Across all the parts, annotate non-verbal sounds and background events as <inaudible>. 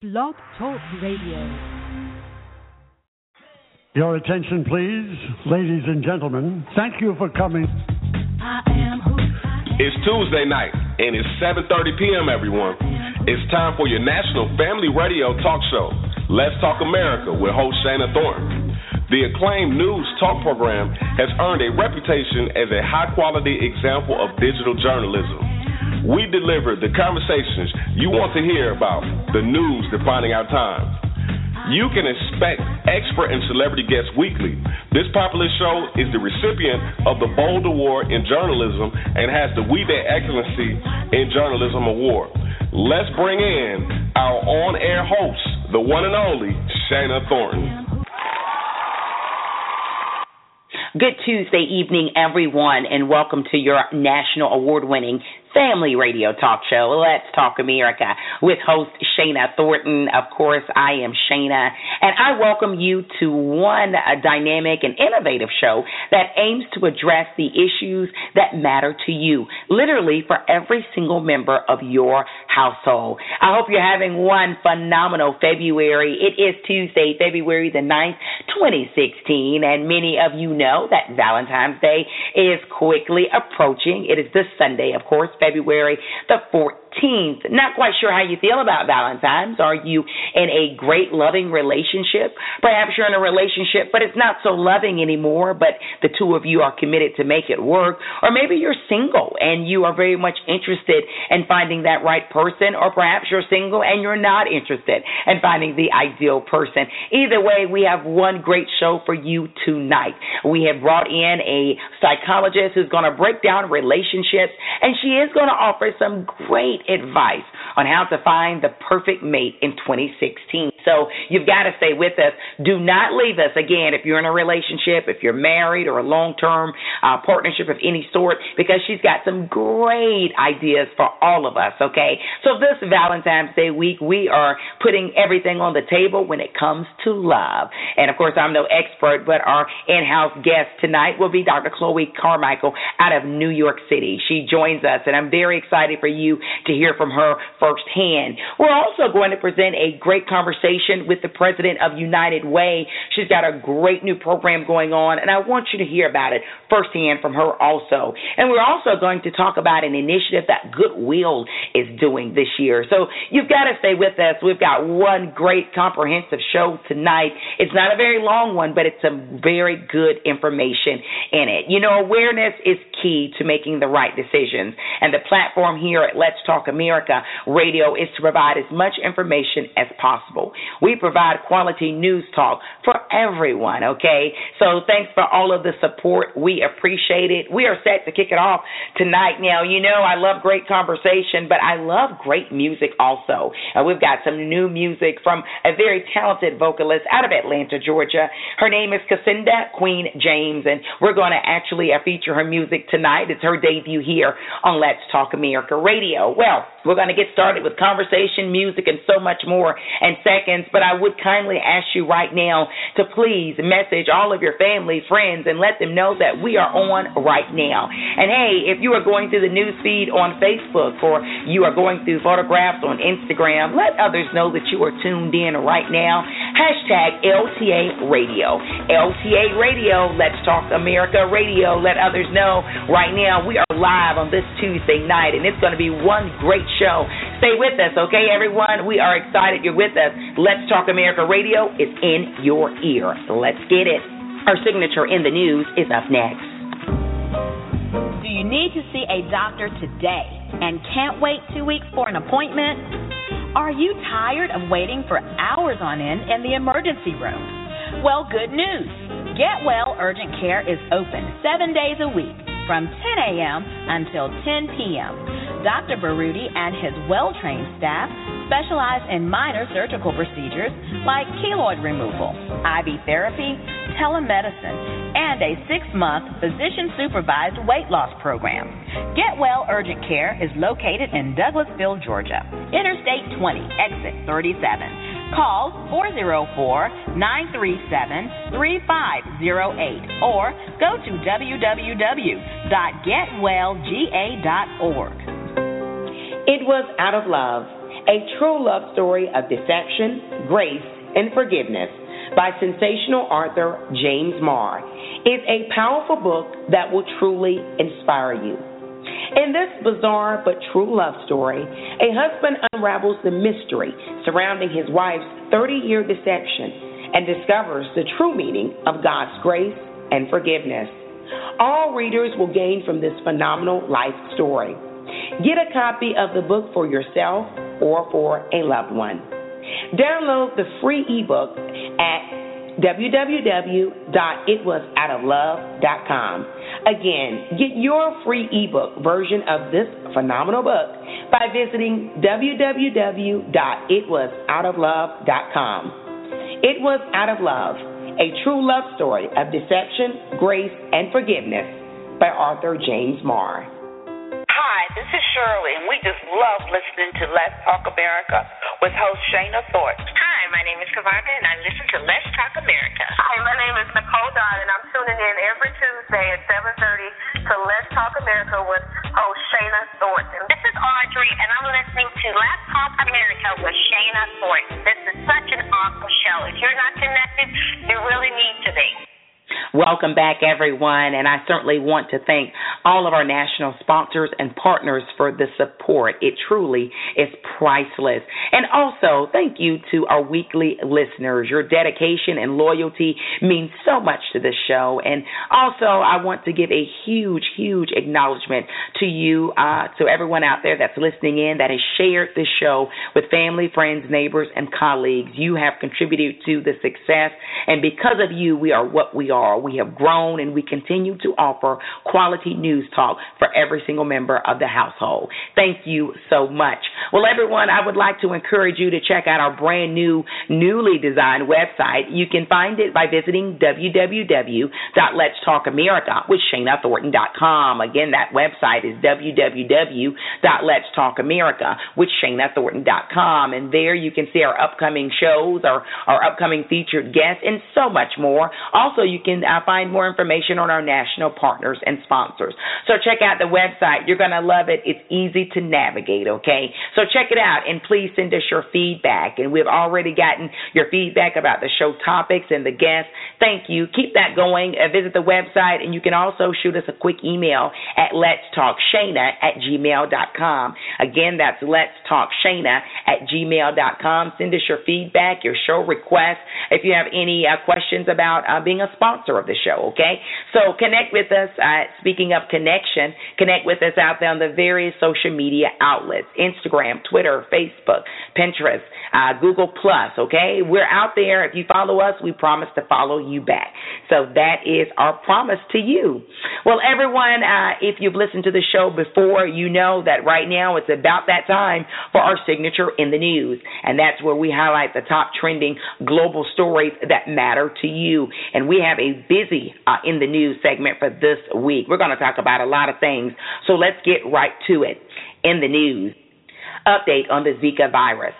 Blog Talk Radio. Your attention, please, ladies and gentlemen. Thank you for coming. It's Tuesday night, and it's 7:30 p.m. Everyone, it's time for your national family radio talk show, Let's Talk America, with host Shana Thornton. The acclaimed news talk program has earned a reputation as a high-quality example of digital journalism. We deliver the conversations you want to hear about the news defining our time. You can expect expert and celebrity guests weekly. This popular show is the recipient of the Bold Award in Journalism and has the We Day Excellency in Journalism Award. Let's bring in our on air host, the one and only Shana Thornton. Good Tuesday evening, everyone, and welcome to your national award winning family radio talk show, Let's Talk America, with host Shana Thornton. Of course, I am Shana, and I welcome you to one dynamic and innovative show that aims to address the issues that matter to you, literally for every single member of your household. I hope you're having one phenomenal February. It is Tuesday, February the 9th, 2016, and many of you know that Valentine's Day is quickly approaching. It is this Sunday, of course, February the 14th. 14th. Not quite sure how you feel about Valentine's. Are you in a great, loving relationship? Perhaps you're in a relationship, but it's not so loving anymore, but the two of you are committed to make it work. Or maybe you're single and you are very much interested in finding that right person, or perhaps you're single and you're not interested in finding the ideal person. Either way, we have one great show for you tonight. We have brought in a psychologist who's going to break down relationships, and she is going to offer some great great advice on how to find the perfect mate in 2016. So you've got to stay with us. Do not leave us. Again, if you're in a relationship, if you're married or a long term uh, partnership of any sort, because she's got some great ideas for all of us, okay? So this Valentine's Day week, we are putting everything on the table when it comes to love. And of course, I'm no expert, but our in house guest tonight will be Dr. Chloe Carmichael out of New York City. She joins us, and I'm very excited for you to hear from her firsthand. We're also going to present a great conversation with the president of United Way. She's got a great new program going on, and I want you to hear about it firsthand from her also. And we're also going to talk about an initiative that Goodwill is doing this year. So you've got to stay with us. We've got one great comprehensive show tonight. It's not a very long one, but it's some very good information in it. You know, awareness is key to making the right decisions. And the platform here at Let's Talk America Radio is to provide as much information as possible. We provide quality news talk for everyone, okay? So thanks for all of the support. We appreciate it. We are set to kick it off tonight. Now, you know, I love great conversation, but I love great music also. Uh, we've got some new music from a very talented vocalist out of Atlanta, Georgia. Her name is Cassandra Queen James, and we're going to actually uh, feature her music tonight. It's her debut here on Let's Talk America Radio. Well, we're going to get started with conversation, music, and so much more in seconds, but I would kindly ask you right now to please message all of your family, friends, and let them know that we are on right now. And hey, if you are going through the news feed on Facebook or you are going through photographs on Instagram, let others know that you are tuned in right now. Hashtag LTA Radio. LTA Radio, Let's Talk America Radio. Let others know right now we are live on this Tuesday night, and it's going to be one great show. Stay with us, okay, everyone? We are excited you're with us. Let's Talk America Radio is in your ear. Let's get it. Our signature in the news is up next. Do you need to see a doctor today and can't wait two weeks for an appointment? Are you tired of waiting for hours on end in the emergency room? Well, good news. Get Well Urgent Care is open seven days a week from 10 a.m. until 10 p.m. Dr. Baruti and his well trained staff specialize in minor surgical procedures like keloid removal, IV therapy, telemedicine, and a six month physician supervised weight loss program. Get Well Urgent Care is located in Douglasville, Georgia, Interstate 20, exit 37. Call 404 937 3508 or go to www.getwellga.org. It was out of love A True Love Story of Deception, Grace, and Forgiveness by sensational author James Marr is a powerful book that will truly inspire you. In this bizarre but true love story, a husband unravels the mystery surrounding his wife's 30 year deception and discovers the true meaning of God's grace and forgiveness. All readers will gain from this phenomenal life story. Get a copy of the book for yourself or for a loved one. Download the free ebook at www.itwasoutoflove.com. Again, get your free ebook version of this phenomenal book by visiting www.itwasoutoflove.com. It Was Out of Love, a true love story of deception, grace, and forgiveness by Arthur James Marr. Hi, this is Shirley, and we just love listening to Let's Talk America with host Shana Thornton. Hi, my name is Kavarga, and I listen to Let's Talk America. Hi, my name is Nicole Dodd, and I'm tuning in every Tuesday at 7.30 to Let's Talk America with host Shana Thornton. This is Audrey, and I'm listening to Let's Talk America with Shana Thornton. This is such an awesome show. If you're not connected, you really need to be. Welcome back, everyone, and I certainly want to thank all of our national sponsors and partners for the support. It truly is priceless. And also, thank you to our weekly listeners. Your dedication and loyalty means so much to this show. And also, I want to give a huge, huge acknowledgement to you, uh, to everyone out there that's listening in that has shared this show with family, friends, neighbors, and colleagues. You have contributed to the success, and because of you, we are what we are. We have grown and we continue to offer quality news talk for every single member of the household. Thank you so much. Well, everyone, I would like to encourage you to check out our brand new, newly designed website. You can find it by visiting www.letstalkamerica with ShanaThornton.com. Again, that website is www.letstalkamerica with ShanaThornton.com. And there you can see our upcoming shows, our, our upcoming featured guests, and so much more. Also, you can uh, find more information on our national partners and sponsors. So check out the website. You're going to love it. It's easy to navigate, okay? So check it out and please send us your feedback. And we've already gotten your feedback about the show topics and the guests. Thank you. Keep that going. Uh, visit the website and you can also shoot us a quick email at let's talk shana at gmail.com. Again, that's let's talk shana at gmail.com. Send us your feedback, your show requests. If you have any uh, questions about uh, being a sponsor of the show, okay? So connect with us. Speaking of connection, connect with us out there on the various social media outlets Instagram, Twitter, Facebook, Pinterest, uh, Google Plus, okay? We're out there. If you follow us, we promise to follow you back. So that is our promise to you. Well, everyone, uh, if you've listened to the show before, you know that right now it's about that time for our signature in the news. And that's where we highlight the top trending global stories that matter to you. And we have a busy uh, in the news segment for this week. We're going to talk about a lot of things. So let's get right to it. In the news, update on the Zika virus.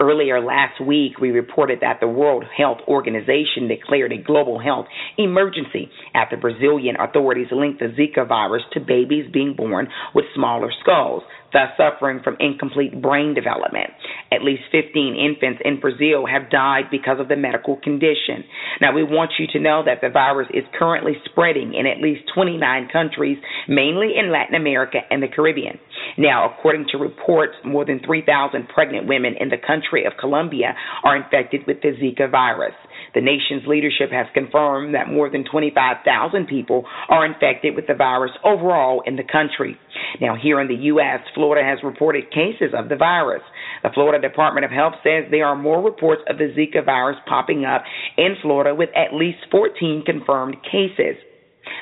Earlier last week, we reported that the World Health Organization declared a global health emergency after Brazilian authorities linked the Zika virus to babies being born with smaller skulls, thus suffering from incomplete brain development. At least 15 infants in Brazil have died because of the medical condition. Now, we want you to know that the virus is currently spreading in at least 29 countries, mainly in Latin America and the Caribbean. Now, according to reports, more than 3,000 pregnant women in the country of Colombia are infected with the Zika virus. The nation's leadership has confirmed that more than 25,000 people are infected with the virus overall in the country. Now, here in the U.S., Florida has reported cases of the virus. The Florida Department of Health says there are more reports of the Zika virus popping up in Florida with at least 14 confirmed cases.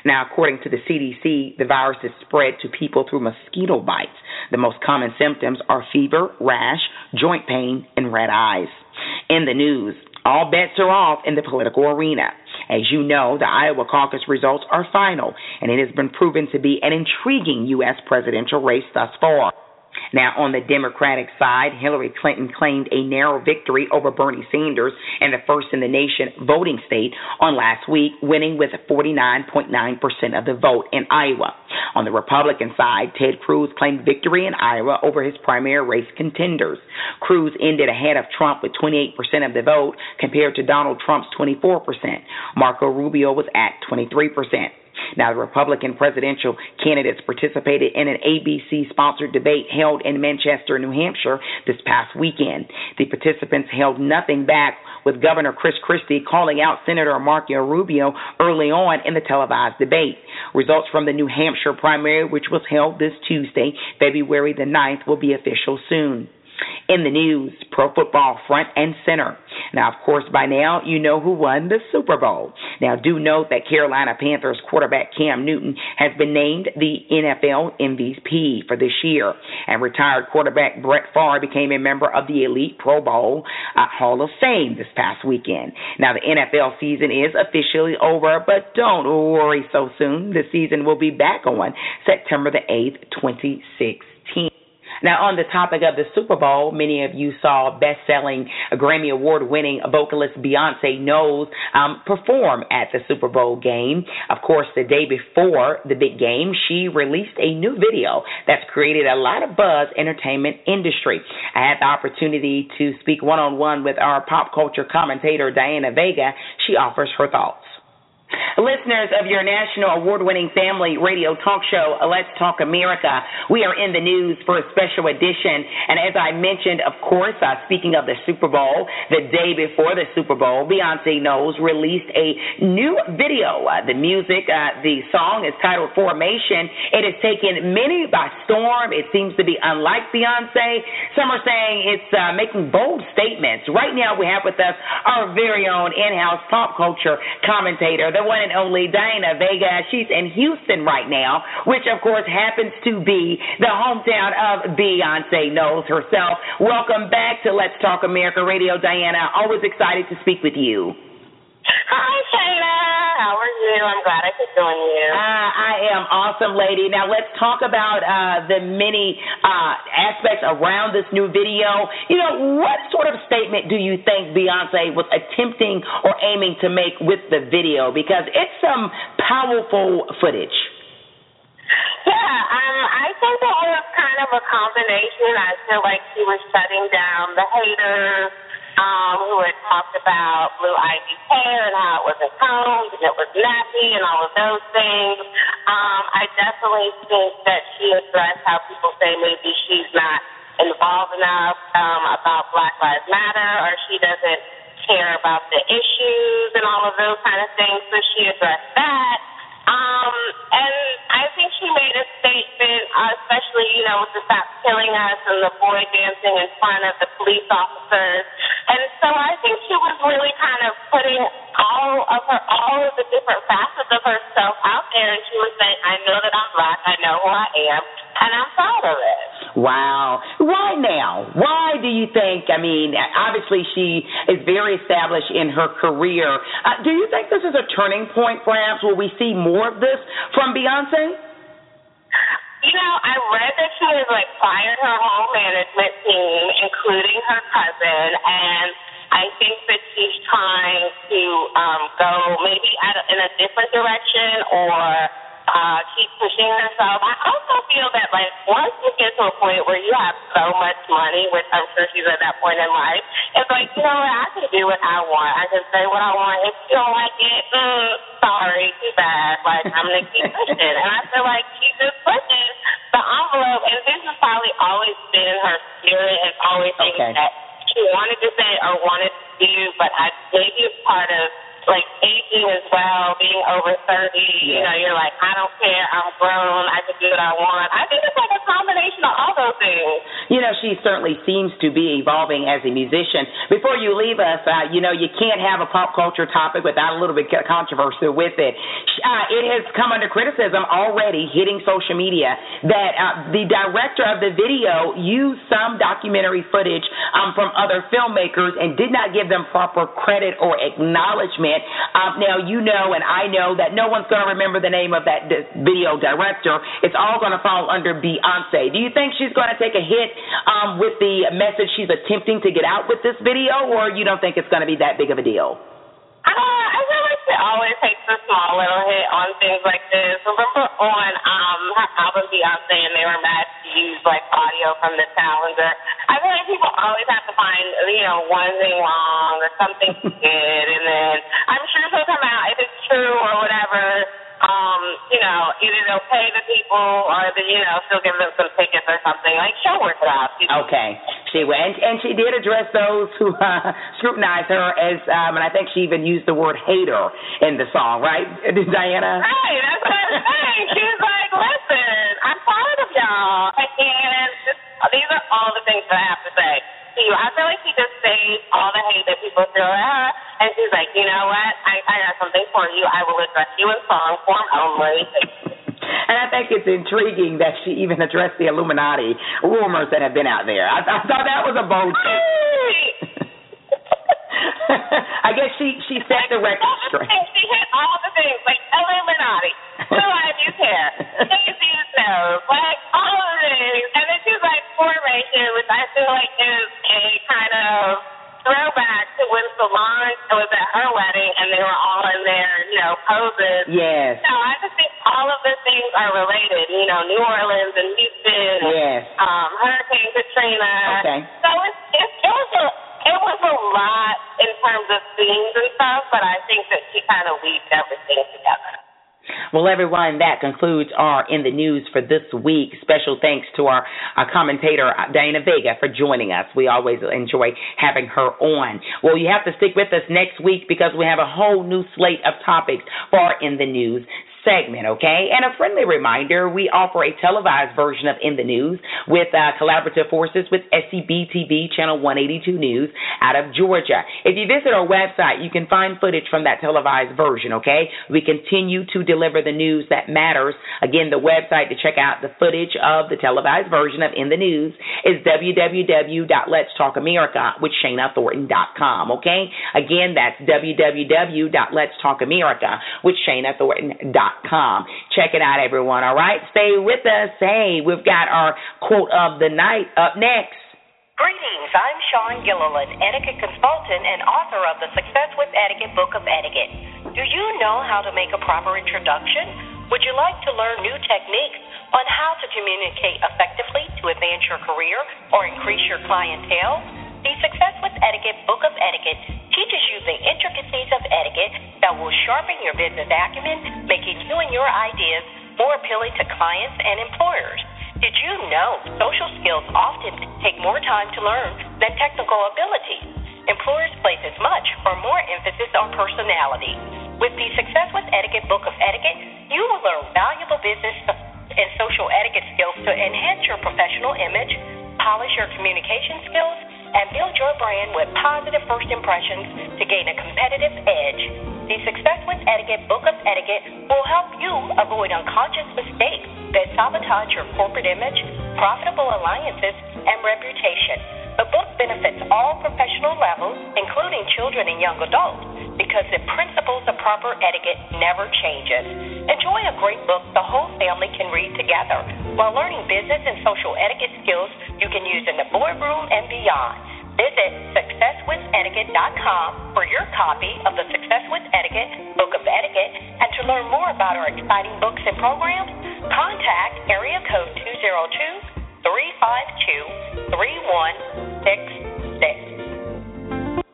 Now, according to the CDC, the virus is spread to people through mosquito bites. The most common symptoms are fever, rash, joint pain, and red eyes. In the news, all bets are off in the political arena. As you know, the Iowa caucus results are final, and it has been proven to be an intriguing U.S. presidential race thus far. Now, on the Democratic side, Hillary Clinton claimed a narrow victory over Bernie Sanders in the first in the nation voting state on last week, winning with 49.9% of the vote in Iowa. On the Republican side, Ted Cruz claimed victory in Iowa over his primary race contenders. Cruz ended ahead of Trump with 28% of the vote compared to Donald Trump's 24%. Marco Rubio was at 23%. Now, the Republican presidential candidates participated in an ABC sponsored debate held in Manchester, New Hampshire this past weekend. The participants held nothing back with Governor Chris Christie calling out Senator Marco Rubio early on in the televised debate. Results from the New Hampshire primary, which was held this Tuesday, February the 9th, will be official soon in the news, pro football front and center. Now, of course, by now you know who won the Super Bowl. Now, do note that Carolina Panthers quarterback Cam Newton has been named the NFL MVP for this year, and retired quarterback Brett Favre became a member of the Elite Pro Bowl uh, Hall of Fame this past weekend. Now, the NFL season is officially over, but don't worry so soon. The season will be back on September the 8th, 2016. Now, on the topic of the Super Bowl, many of you saw best-selling Grammy Award-winning vocalist Beyonce Knowles um, perform at the Super Bowl game. Of course, the day before the big game, she released a new video that's created a lot of buzz entertainment industry. I had the opportunity to speak one-on-one with our pop culture commentator Diana Vega. She offers her thoughts. Listeners of your national award winning family radio talk show, Let's Talk America, we are in the news for a special edition. And as I mentioned, of course, uh, speaking of the Super Bowl, the day before the Super Bowl, Beyonce Knowles released a new video. Uh, the music, uh, the song is titled Formation. It has taken many by storm. It seems to be unlike Beyonce. Some are saying it's uh, making bold statements. Right now, we have with us our very own in house pop culture commentator the one and only Diana Vega. She's in Houston right now, which of course happens to be the hometown of Beyonce Knowles herself. Welcome back to Let's Talk America Radio, Diana. Always excited to speak with you. Hi, Shana. How are you? I'm glad I could join you. Uh, I am awesome, lady. Now let's talk about uh, the many uh, aspects around this new video. You know, what sort of statement do you think Beyonce was attempting or aiming to make with the video? Because it's some powerful footage. Yeah, um, I think it was kind of a combination. I feel like she was shutting down the haters um, who had talked about Blue Ivy's hair and how it wasn't combed and it was nappy and all of those things. Um, I definitely think that she addressed how people say maybe she's not involved enough um, about Black Lives Matter or she doesn't care about the issues and all of those kind of things. So she addressed that. Um, and I think she made a statement, uh, especially, you know, with the Stop Killing Us and the boy dancing in front of the police officers. And so I think she was really kind of putting all of her, all of the different facets of herself out there. And she was saying, I know that I'm black. I know who I am. And I'm proud of it. Wow. Why now? Why do you think? I mean, obviously she is very established in her career. Uh, do you think this is a turning point, perhaps? Will we see more of this from Beyonce? You know, I read that she has like fired her whole management team, including her cousin, and I think that she's trying to um, go maybe in a different direction or uh, keep pushing herself. I also feel that like once you get to a point where you have so much money, which I'm sure she's at that point in life, it's like you know what I can do what I want. I can say what I want. If you don't like it, mm, sorry, too bad. Like I'm gonna keep pushing, and I feel like she's just pushing the envelope. And this has probably always been her spirit, and always things Okay. that she wanted to say or wanted to do, but I maybe it's part of like aging as well, being over thirty, you know, you're like, I don't care, I'm grown, I can do what I want. I think it's like a combination of all those things. You know, she certainly seems to be evolving as a musician. Before you leave us, uh, you know, you can't have a pop culture topic without a little bit of controversy with it. Uh, it has come under criticism already hitting social media that uh, the director of the video used some documentary footage um, from other filmmakers and did not give them proper credit or acknowledgement comment. Um, now, you know, and I know that no one's going to remember the name of that video director. It's all going to fall under Beyonce. Do you think she's going to take a hit um, with the message she's attempting to get out with this video, or you don't think it's going to be that big of a deal? Uh, I feel like she always takes a small little hit on things like this. Remember on um her album Beyonce and they were mad to use like audio from the Challenger. I feel like people always have to find you know one thing wrong or something <laughs> good, and then I'm sure she'll come out if it's true or whatever um, you know, either they'll pay the people or the, you know, she'll give them some tickets or something. Like she'll work it out. Okay, she and, and she did address those who uh, <laughs> scrutinize her as, um, and I think she even used the word hater in the song, right, <laughs> Diana? Right, that's what I'm saying. She was like, "Listen, I'm proud of y'all, and just, these are all the things that I have to say." To. I feel like she just saved all the hate that people throw at her, and she's like, you know what? I, I got something for you. I will address you in song form only. And I think it's intriguing that she even addressed the Illuminati rumors that have been out there. I, I thought that was a bold I guess she she set the record straight. She hit all the things like Illuminati, Blue <laughs> Ivy hair, Casey's nose, like all of these, and then she's like formation, which I feel like is a kind of throwback to when Solange was at her wedding and they were all in their, you know, poses. Yes. So I just think all of the things are related. You know, New Orleans and Houston. Yes. um, Hurricane Katrina. Okay. So it's, it's it was a a lot in terms of themes and stuff, but I think that she kind of weaved everything together. Well, everyone, that concludes our In the News for this week. Special thanks to our, our commentator, Diana Vega, for joining us. We always enjoy having her on. Well, you have to stick with us next week because we have a whole new slate of topics for In the News segment, okay? And a friendly reminder, we offer a televised version of In the News with uh, collaborative forces with SCB TV Channel 182 News out of Georgia. If you visit our website, you can find footage from that televised version, okay? We continue to deliver the news that matters. Again, the website to check out the footage of the televised version of In the News is www.letstalkamerica okay? Again, that's www.letstalkamerica com. Check it out, everyone. All right, stay with us. Hey, we've got our quote of the night up next. Greetings, I'm Sean Gilliland, etiquette consultant and author of the Success with Etiquette Book of Etiquette. Do you know how to make a proper introduction? Would you like to learn new techniques on how to communicate effectively to advance your career or increase your clientele? The Success with Etiquette Book of Etiquette teaches you the intricacies of etiquette that will sharpen your business acumen, making you and your ideas more appealing to clients and employers. Did you know social skills often take more time to learn than technical abilities? Employers place as much or more emphasis on personality. With the Success with Etiquette Book of Etiquette, you will learn valuable business and social etiquette skills to enhance your professional image, polish your communication skills, and build your brand with positive first impressions to gain a competitive edge. The Success with Etiquette Book of Etiquette will help you avoid unconscious mistakes that sabotage your corporate image, profitable alliances, and reputation. The book benefits all professional levels, including children and young adults, because the principles of proper etiquette never changes. Enjoy a great book the whole family can read together while learning business and social etiquette skills you can use in the boardroom and beyond. Visit successwithetiquette.com for your copy of the Success with Etiquette Book of Etiquette and to learn more about our exciting books and programs, contact area code 202 352 3166.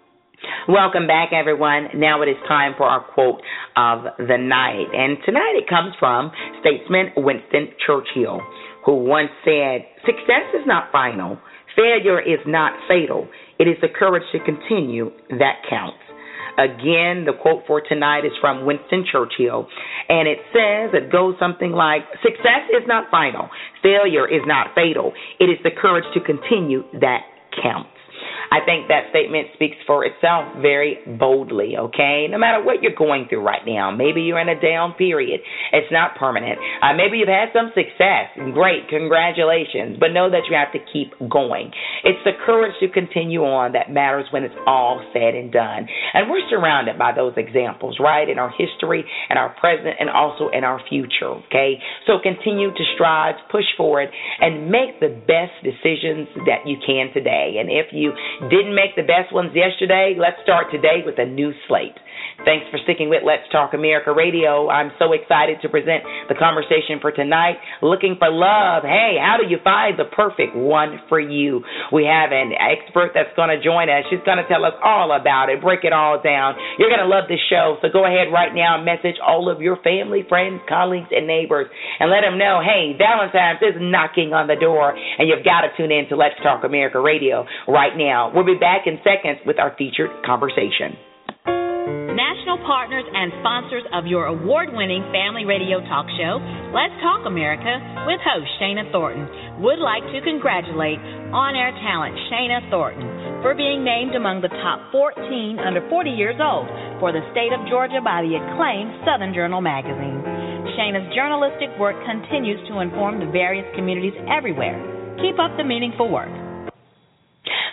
Welcome back, everyone. Now it is time for our quote of the night. And tonight it comes from statesman Winston Churchill, who once said, Success is not final Failure is not fatal. It is the courage to continue that counts. Again, the quote for tonight is from Winston Churchill, and it says, it goes something like, Success is not final. Failure is not fatal. It is the courage to continue that counts. I think that statement speaks for itself very boldly, okay? No matter what you're going through right now, maybe you're in a down period. It's not permanent. Uh, maybe you've had some success. Great, congratulations. But know that you have to keep going. It's the courage to continue on that matters when it's all said and done. And we're surrounded by those examples, right? In our history, in our present, and also in our future, okay? So continue to strive, push forward, and make the best decisions that you can today. And if you didn't make the best ones yesterday, let's start today with a new slate. Thanks for sticking with Let's Talk America Radio. I'm so excited to present the conversation for tonight. Looking for love. Hey, how do you find the perfect one for you? We have an expert that's going to join us. She's going to tell us all about it, break it all down. You're going to love this show. So go ahead right now and message all of your family, friends, colleagues, and neighbors and let them know, hey, Valentine's is knocking on the door and you've got to tune in to Let's Talk America Radio right now. We'll be back in seconds with our featured conversation national partners and sponsors of your award winning family radio talk show, Let's Talk America, with host Shana Thornton, would like to congratulate on air talent Shana Thornton for being named among the top 14 under 40 years old for the state of Georgia by the acclaimed Southern Journal magazine. Shana's journalistic work continues to inform the various communities everywhere. Keep up the meaningful work.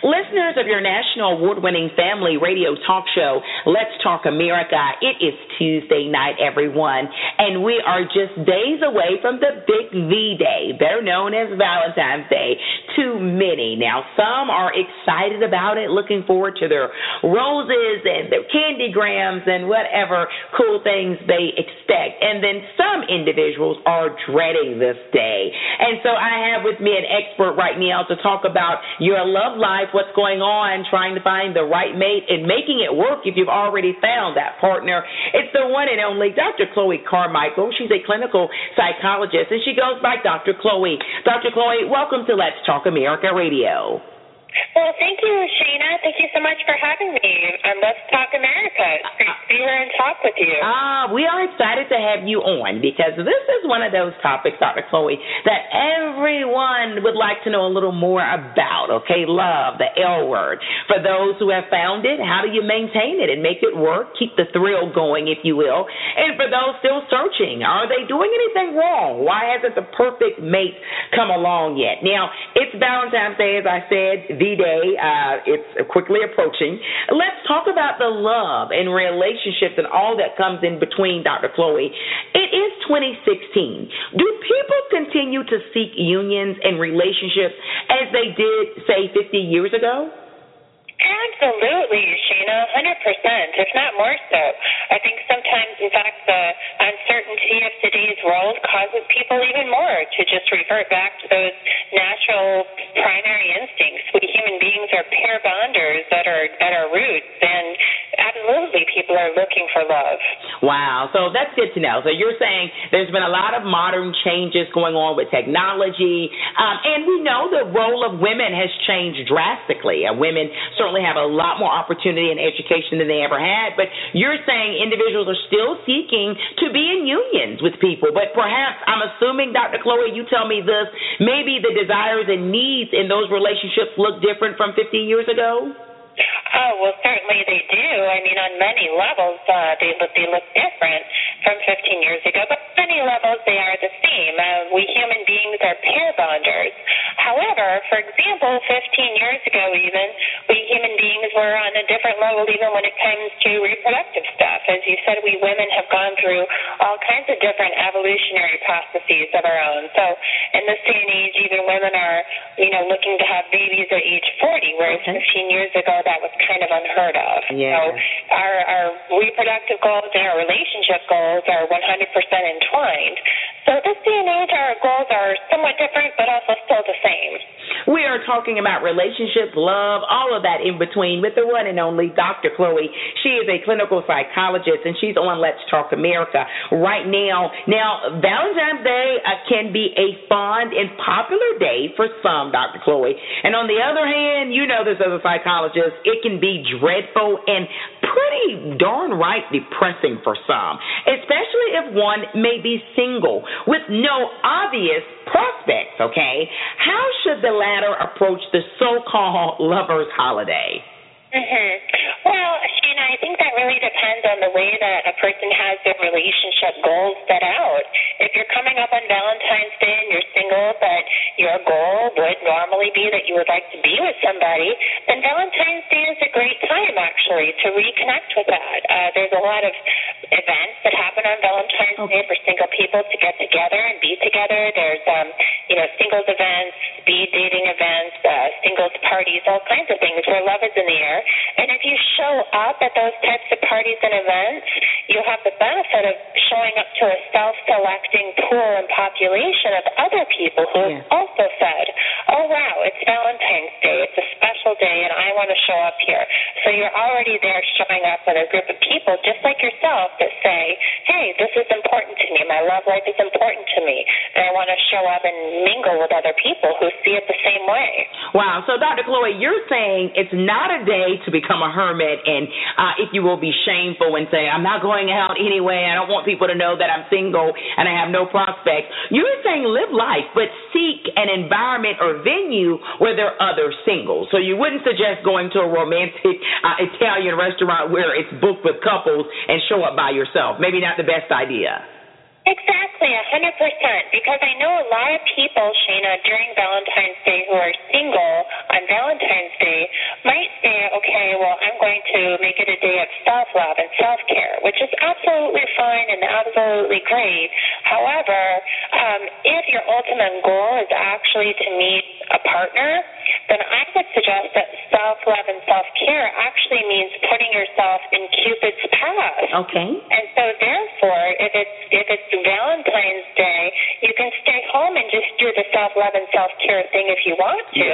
Listeners of your national award winning family radio talk show, Let's Talk America, it is Tuesday night, everyone, and we are just days away from the big V Day, better known as Valentine's Day, to many. Now, some are excited about it, looking forward to their roses and their candy grams and whatever cool things they expect. And then some individuals are dreading this day. And so I have with me an expert right now to talk about your love life what's going on, trying to find the right mate, and making it work if you've already found that partner. It's the one and only Dr. Chloe Carmichael. She's a clinical psychologist, and she goes by Dr. Chloe. Dr. Chloe, welcome to Let's Talk America Radio. Well, thank you, Shana. Thank you so much for having me on Let's Talk America. It's great to be here and talk with you. Ah, uh, we are excited to have you on because this is one of those topics, Dr. Chloe, that everyone would like to know a little more about. Okay, love, the L word. For those who have found it, how do you maintain it and make it work? Keep the thrill going, if you will. And for those still searching, are they doing anything wrong? Why hasn't the perfect mate come along yet? Now, it's Valentine's Day, as I said V Day. Uh, it's quickly approaching. Let's talk about the love and relationships and all that comes in between, Dr. Chloe. It is 2016. Do people continue to seek unions and relationships as they did, say, 50 years ago? Absolutely, Sheena, 100%, if not more so. I think sometimes, in fact, the uncertainty of today's world causes people even more to just revert back to those natural primary instincts. We human beings are pair bonders at our, at our roots, and absolutely people are looking for love. Wow, so that's good to know. So you're saying there's been a lot of modern changes going on with technology, um, and we know the role of women has changed drastically. Uh, women certainly certainly have a lot more opportunity and education than they ever had. But you're saying individuals are still seeking to be in unions with people. But perhaps, I'm assuming, Dr. Chloe, you tell me this, maybe the desires and needs in those relationships look different from 50 years ago? Oh well, certainly they do. I mean, on many levels, uh, they they look different from 15 years ago, but on many levels they are the same. Uh, we human beings are pair bonders. However, for example, 15 years ago, even we human beings were on a different level, even when it comes to reproductive stuff. As you said, we women have gone through all kinds of different evolutionary processes of our own. So, in this day and age, even women are, you know, looking to have babies at age 40, whereas okay. 15 years ago that was kind of unheard of. Yeah. So our, our reproductive goals and our relationship goals are 100% entwined. So this day and age, our goals are somewhat different, but also still the same. We are talking about relationships, love, all of that in between with the one and only Dr. Chloe. She is a clinical psychologist, and she's on Let's Talk America right now. Now, Valentine's Day uh, can be a fond and popular day for some, Dr. Chloe. And on the other hand, you know this as a psychologist, it can be dreadful and pretty darn right depressing for some, especially if one may be single with no obvious prospects, okay? How should the latter approach the so called lover's holiday? Mm-hmm. Well, Shana, I think that really depends on the way that a person has their relationship goals set out. If you're coming up on Valentine's Day and you're single, but your goal would normally be that you would like to be with somebody, then Valentine's Day is a great time actually to reconnect with that. Uh, there's a lot of events that happen on Valentine's okay. Day for single people to get together and be together. There's, um, you know, singles events, speed dating events, uh, singles parties, all kinds of things where love is in the air. And if you show up at those types of parties and events, you'll have the benefit of showing up to a self-selecting pool and population of other people who have also said, oh, wow, it's Valentine's Day. It's a special day, and I want to show up here. So you're already there showing up with a group of people just like yourself that say, hey, this is important to me. My love life is important to me. And I want to show up and mingle with other people who see it the same way. Wow. So, Dr. Chloe, you're saying it's not a day to become a hermit and, uh, if you will, be shameful and say, I'm not going out anyway. I don't want people to know that I'm single and I have no prospects. You're saying live life, but seek an environment or venue where there are other singles. So you wouldn't suggest going to a romantic uh, Italian restaurant where it's booked with couples and show up by yourself. Maybe not the best idea. Exactly, a hundred percent. Because I know a lot of people, Shana, during Valentine's Day who are single on Valentine's Day might say, okay, well, I'm going to make it a day of self love and self care, which is absolutely fine and absolutely great. However, um, if your ultimate goal is actually to meet a partner, then I would suggest that self love and self care actually means putting yourself in Cupid's path. Okay. And so therefore, if it's if it's Valentine's Day, you can stay home and just do the self love and self care thing if you want to.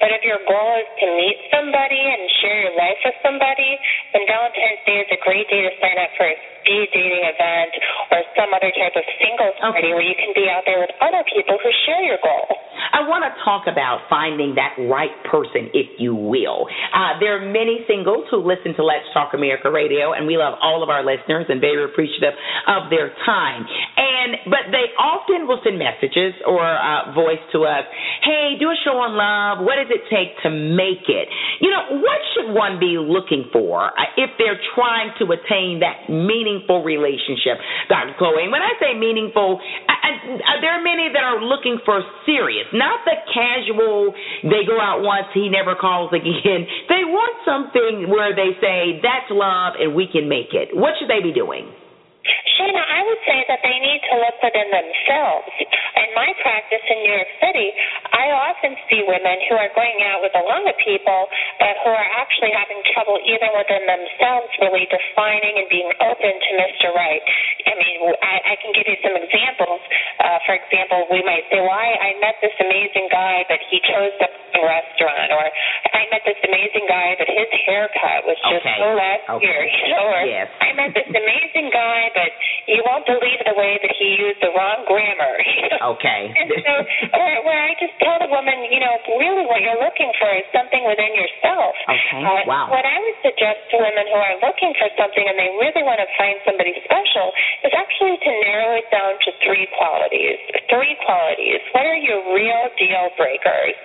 But if your goal is to meet somebody and share your life with somebody, then Valentine's Day is a great day to sign up for a speed dating event or some other type of singles party where you can be out there with other people who share your goal. I want to talk about finding that right person, if you will. Uh, there are many singles who listen to Let's Talk America Radio, and we love all of our listeners and very appreciative of their time. And but they often will send messages or uh, voice to us. Hey, do a show on love. What does it take to make it? You know, what should one be looking for uh, if they're trying to attain that meaningful relationship, Dr. Chloe? And when I say meaningful, I, I, there are many that are looking for serious, not the casual. They go out once, he never calls again. <laughs> They want something where they say that's love and we can make it. What should they be doing? Shana, I would say that they need to look within themselves. In my practice in New York City, I often see women who are going out with a lot of people, but who are actually having trouble even within themselves really defining and being open to Mr. Right. I mean, I, I can give you some examples. Uh, for example, we might say, well, I, I met this amazing guy, but he chose the restaurant, or I met this amazing guy, but his haircut was just okay. so last okay. year. You <laughs> know, or yes. I met this amazing guy, but you won't believe the way that he used the wrong grammar. <laughs> Okay. and so, where, where I just tell the woman, you know, really what you're looking for is something within yourself. Okay. Uh, wow. What I would suggest to women who are looking for something and they really want to find somebody special is actually to narrow it down to three qualities. Three qualities. What are your real deal breakers?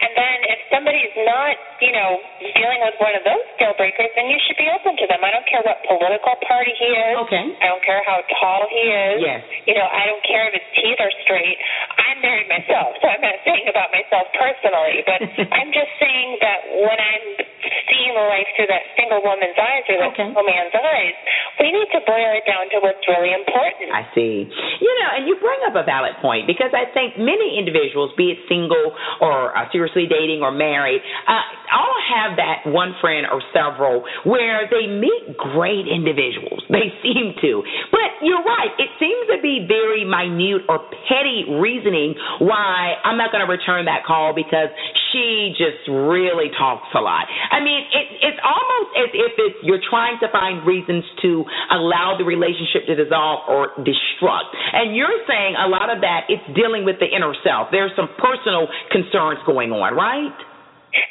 And then if somebody's not, you know, dealing with one of those deal breakers, then you should be open to them. I don't care what political party he is. Okay. I don't care how tall he is. Yes. You know, I don't care if his teeth are straight. I'm married myself, so I'm not saying about myself personally, but <laughs> I'm just saying that when I'm seeing life through that single woman's eyes or that Okay. single man's eyes, we need to boil it down to what's really important. I see. You know, and you bring up a valid point because I think many individuals, be it single or uh, seriously dating or married, uh, all have that one friend or several where they meet great individuals. They <laughs> seem to. But you're right. It seems to be very minute or petty reasoning why I'm not going to return that call because she just really talks a lot. I mean, it, it's almost as if it's, you're trying to find reasons to allow the relationship to dissolve or destruct. And you're saying a lot of that it's dealing with the inner self. There's some personal concerns going on, right?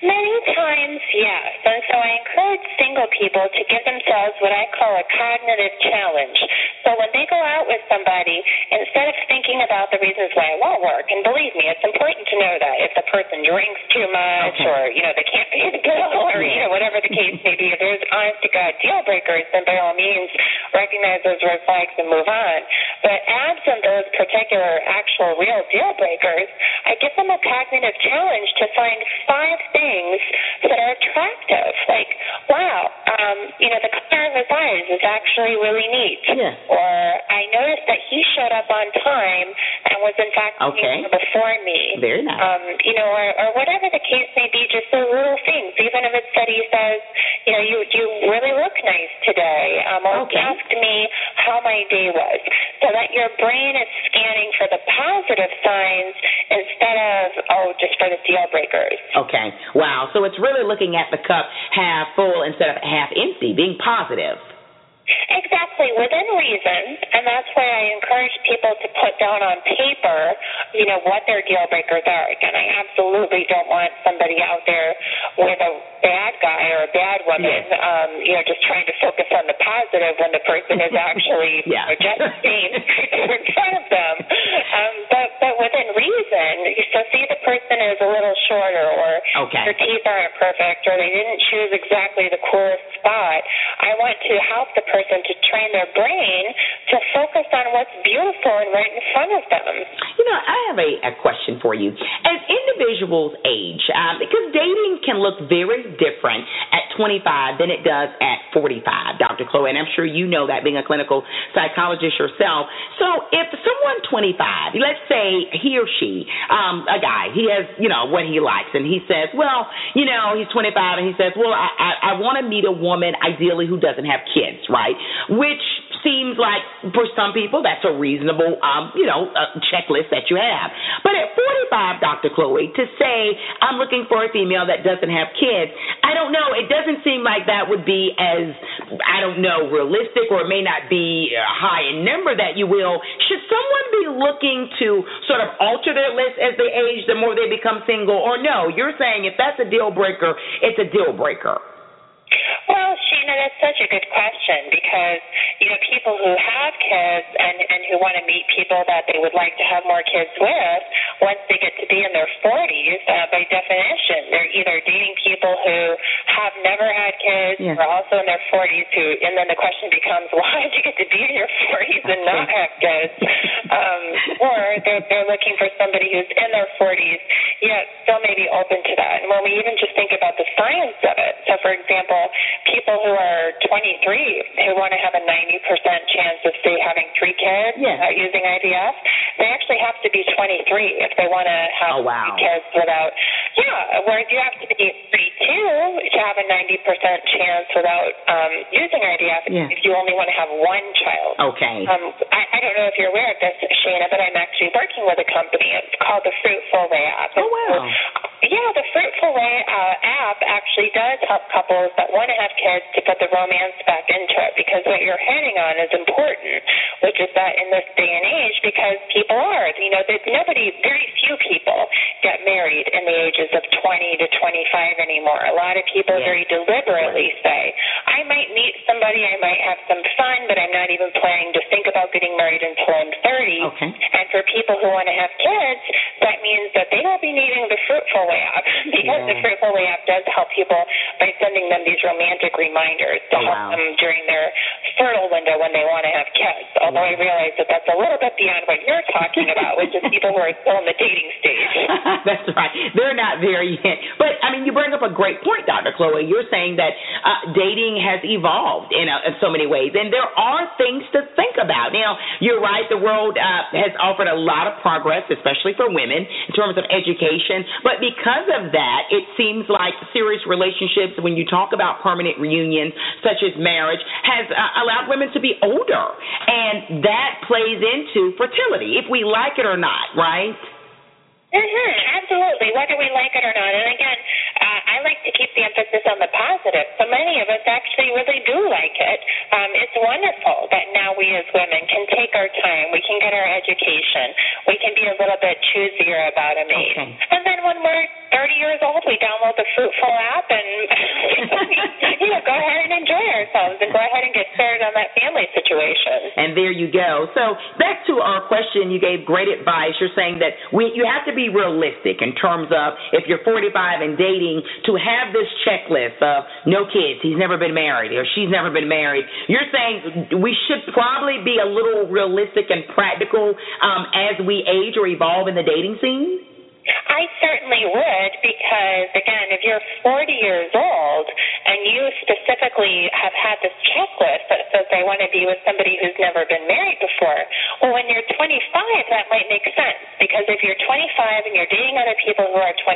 Many times, yes. And so I encourage single people to give themselves what I call a cognitive challenge. So when they go out with somebody, instead of thinking about the reasons why it won't work, and believe me, it's important to know that if the person drinks too much Okay. or, you know, they can't pay the bill <laughs> or, you know, whatever the case may be, if there's honest to God deal breakers, then by all means recognize those red flags and move on. But absent those particular actual real deal breakers, I give them a cognitive challenge to find five things that are attractive. Like, wow, um, you know, the color of his eyes is actually really neat. Yeah. Or I noticed that he showed up on time and was in fact Okay. before me. Very nice. Um, you know, or, or whatever the case may be, just those little things. Even if it's that he says, you know, you you really look nice today, um, or Okay. asked me how my day was, so that your brain is scanning for the positive signs instead of oh, just for the deal breakers. Okay. Wow. So it's really looking at the cup half full instead of half empty, being positive. Exactly, within reason, and that's why I encourage people to put down on paper, you know, what their deal breakers are. Again, I absolutely don't want somebody out there with a bad guy or a bad woman, Yes. um, you know, just trying to focus on the positive when the person is <laughs> actually Yeah. you know, just being <laughs> in front of them. Um, but but within reason, so see the person is a little shorter, or Okay. their teeth aren't perfect, or they didn't choose exactly the coolest spot. I want to help the person to train their brain to focus on what's beautiful and right in front of them. You know, I have a, a question for you. As individuals age, um, because dating can look very different at 25 than it does at 45, Dr. Chloe, and I'm sure you know that being a clinical psychologist yourself. So if someone 25, let's say he or she, um, a guy, he has, you know, what he likes, and he says, well, you know, he's 25, and he says, well, I, I, I want to meet a woman, ideally, who doesn't have kids, right? Which seems like for some people that's a reasonable um you know uh, checklist that you have. But at 45 dr chloe to say i'm looking for a female that doesn't have kids i don't know. It doesn't seem like that would be as i don't know realistic or it may not be uh, high in number that you will. Should someone be looking to sort of alter their list as they age the more they become single? Or no you're saying if that's a deal breaker it's a deal breaker Well, Sheena, that's such a good question because you know people who have kids and and who want to meet people that they would like to have more kids with, once they get to be in their 40s, uh, by definition, they're either dating people who have never had kids Yeah. or also in their 40s who, and then the question becomes, <laughs> why did you get to be in your 40s and not have kids? Um, or they're they're looking for somebody who's in their 40s yet still may be open to that. And when we even just think about the science of it, so for example, people who are 23 who want to have a 90% chance of say having three kids Yeah. without using IVF, they actually have to be 23 if they want to have Oh, wow. kids without. Yeah, whereas you have to be 32 to have a 90% chance without um, using IVF Yeah. if you only want to have one child. okay Um, I, I don't know if you're aware of this, Shana, but I'm actually working with a company. It's called the Fruitful Way app. Oh, wow. Yeah, the Fruitful Way uh, app actually does help couples that want to have kids to put the romance back into it because what you're hitting on is important, which is that in this day and age, because people are, you know, that nobody, very few people get married in the ages of 20 to 25 anymore. A lot of people Yeah. very deliberately say, I might meet somebody, I might have some fun, but I'm not even planning to think about getting married until I'm 30. Okay. And for people who want to have kids, that means that they will be needing the Fruitful Way app <laughs> because the Fruitful Way app does help people by sending them these romantic reminders to Oh, help wow. them during their fertile window when they want to have kids. Although I realize that that's a little bit beyond what you're talking about, which is people who are still in the dating stage. <laughs> That's right. They're not there yet. But I mean, you bring up a great point, Dr. Chloe. You're saying that uh, dating has evolved in, uh, in so many ways, and there are things to think about. Now, you're right. The world uh, has offered a lot of progress, especially for women, in terms of education. But because of that, it seems like serious relationships, when you talk about permanent reunions, such as marriage, has uh, allowed women to be older, and that plays into fertility, if we like it or not, right? Mm-hmm, absolutely, whether we like it or not. And again, uh, I like to keep the emphasis on the positive. So many of us actually really do like it. Um, it's wonderful that now we as women can take our time, we can get our education, we can be a little bit choosier about a mate. Okay. And then when we're 30 years old, we download the Fruitful app and <laughs> you know go ahead and enjoy ourselves and go ahead and get started on that family situation. And there you go. So back to our question, you gave great advice. You're saying that we you have to be realistic in terms of if you're 45 and dating to have this checklist of no kids, he's never been married or she's never been married. You're saying we should probably be a little realistic and practical um, as we age or evolve in the dating scene. I certainly would because, again, if you're 40 years old and you specifically have had this checklist that says, I want to be with somebody who's never been married before, well, when you're 25, that might make sense because if you're 25 and you're dating other people who are 25,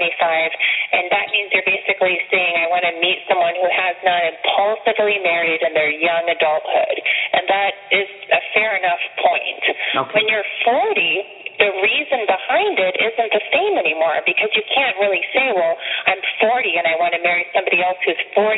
and that means you're basically saying, I want to meet someone who has not impulsively married in their young adulthood. And that is a fair enough point. Okay. When you're 40, the reason behind it isn't the same anymore because you can't really say, well, I'm 40 and I want to marry somebody else who's 40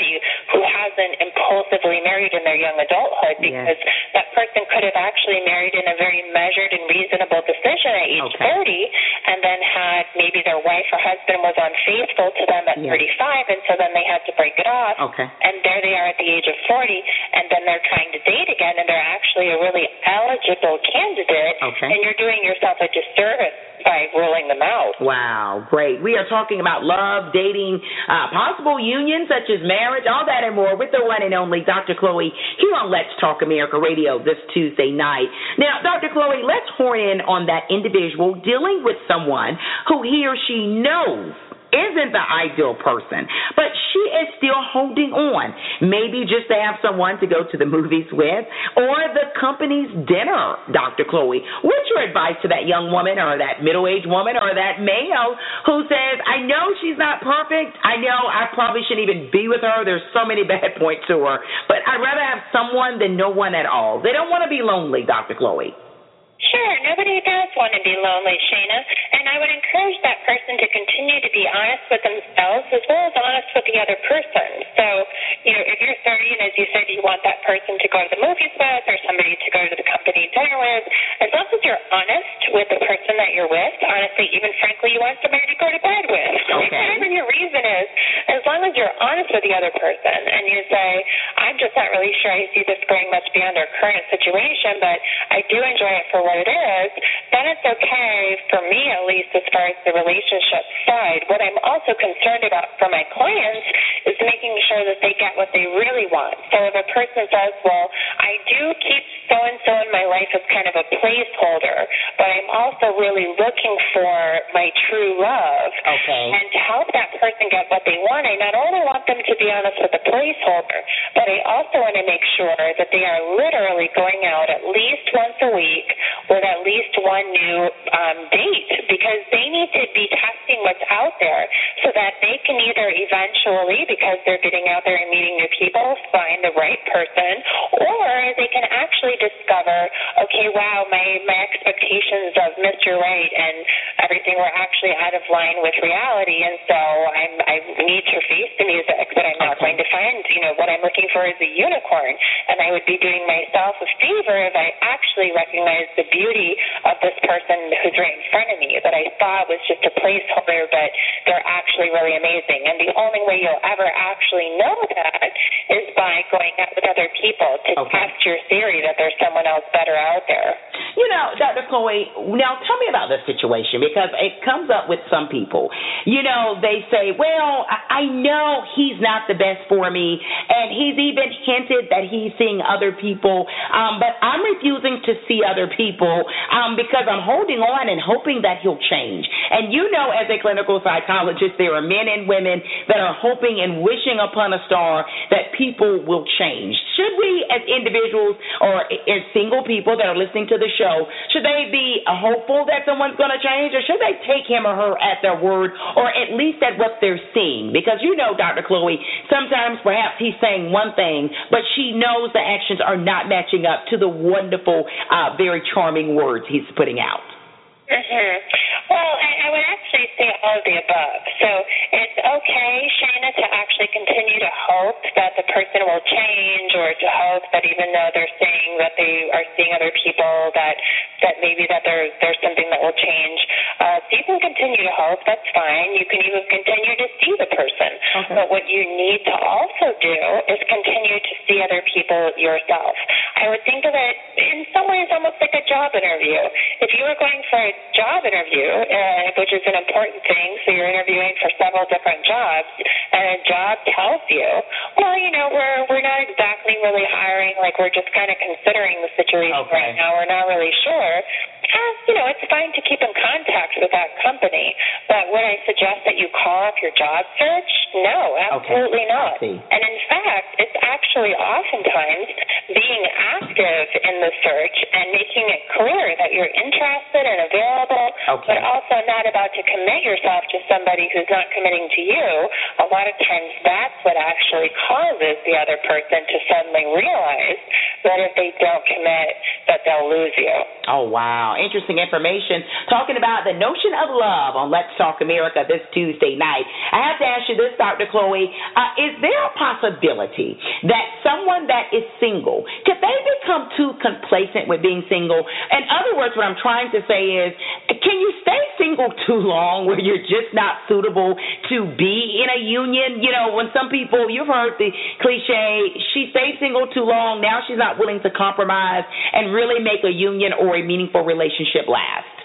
who hasn't impulsively married in their young adulthood because Yes. that person could have actually married in a very measured and reasonable decision at age Okay. 30 and then had maybe their wife or husband was unfaithful to them at Yeah. 35 and so then they had to break it off Okay. and there they are at the age of 40 and then they're trying to date again and they're actually a really eligible candidate Okay. and you're doing yourself a disservice by ruling them out. Wow, great. We are talking about love, dating, uh, possible unions such as marriage, all that and more with the one and only Dr. Chloe here on Let's Talk America Radio this Tuesday night. Now, Dr. Chloe, let's horn in on that individual dealing with someone who he or she knows isn't the ideal person, but she is still holding on. Maybe just to have someone to go to the movies with or the company's dinner, Dr. Chloe. What's your advice to that young woman or that middle aged woman or that male who says, I know she's not perfect. I know I probably shouldn't even be with her. There's so many <laughs> bad points to her, but I'd rather have someone than no one at all. They don't want to be lonely, Dr. Chloe. Sure, nobody does want to be lonely, Shana, and I would encourage that person to continue to be honest with themselves as well as honest with the other person. So, you know, if you're 30 and as you said you want that person to go to the movies with or somebody to go to the company dinner with, as long as you're honest with the person that you're with, honestly, even frankly, you want somebody to go to bed with. <laughs> Okay. Whatever your reason is, as long as you're honest with the other person and you say, I'm just not really sure I see this going much beyond our current situation, but I do enjoy it for what it is, then it's okay for me at least as far as the relationship side. What I'm also concerned about for my clients is making sure that they get what they really want. So if a person says, well, I do keep life as kind of a placeholder, but I'm also really looking for my true love. Okay. And to help that person get what they want, I not only want them to be honest with the placeholder, but I also want to make sure that they are literally going out at least once a week with at least one new um, date because they need to be testing what's out there so that they can either eventually, because they're getting out there and meeting new people, find the right person, or they can actually discover, okay, wow, my, my expectations of Mr. Right and everything were actually out of line with reality, and so I'm, I need to face the music that I'm not going to find. You know, what I'm looking for is a unicorn, and I would be doing myself a favor if I actually recognized the beauty of this person who's right in front of me that I thought was just a placeholder, but they're actually really amazing. And the only way you'll ever actually know that is by going out with other people to Okay. test your theory that there's someone else better out there. You know, Dr. Chloe, now tell me about this situation because it comes up with some people. You know, they say, well, I I know he's not the best for me, and he's even hinted that he's seeing other people, um, but I'm refusing to see other people um, because I'm holding on and hoping that he'll change. And you know, as a clinical psychologist, there are men and women that are hoping and wishing upon a star that people will change. Should we, as individuals or as single people that are listening to the show, should they be hopeful that someone's going to change, or should they take him or her at their word, or at least at what they're seeing? Because you know, Dr. Chloe, sometimes perhaps he's saying one thing, but she knows the actions are not matching up to the wonderful, uh, very charming words he's putting out. Mm-hmm. Well, I, I would actually say all of the above. So it's okay, Shana, to actually continue to hope that the person will change, or to hope that even though they're saying that they are seeing other people, that that maybe that there there's something that will change. Uh, so you can continue to hope. That's fine. You can even continue to see the person. Okay. But what you need to also do is continue to see other people yourself. I would think of it in some ways almost like a job interview. If you were going for a job interview, uh, which is an important thing, so you're interviewing for several different jobs, and a job tells you, well, you know, we're we're not exactly really hiring, like we're just kind of considering the situation Okay. right now. We're not really sure. Uh, you know, it's fine to keep in contact with that company, but would I suggest that you call up your job search? No, absolutely not. And in fact, it's actually oftentimes being active in the search and making it clear that you're interested and available, Okay. but also not about to commit yourself to somebody who's not committing to you. A lot of times that's what actually causes the other person to suddenly realize that if they don't commit, that they'll lose you. Oh, wow. Interesting information. Talking about the notion of love on Let's Talk America this Tuesday night. I have to ask you this, Dr. Chloe. Uh, is there a possibility that someone that is single, could they become too complacent with being single? In other words, what I'm trying to say is, can you stay single too long where you're just not suitable to be in a union? You know, when some people, you've heard the cliche, she stayed single too long, now she's not willing to compromise and really make a union or a meaningful relationship last.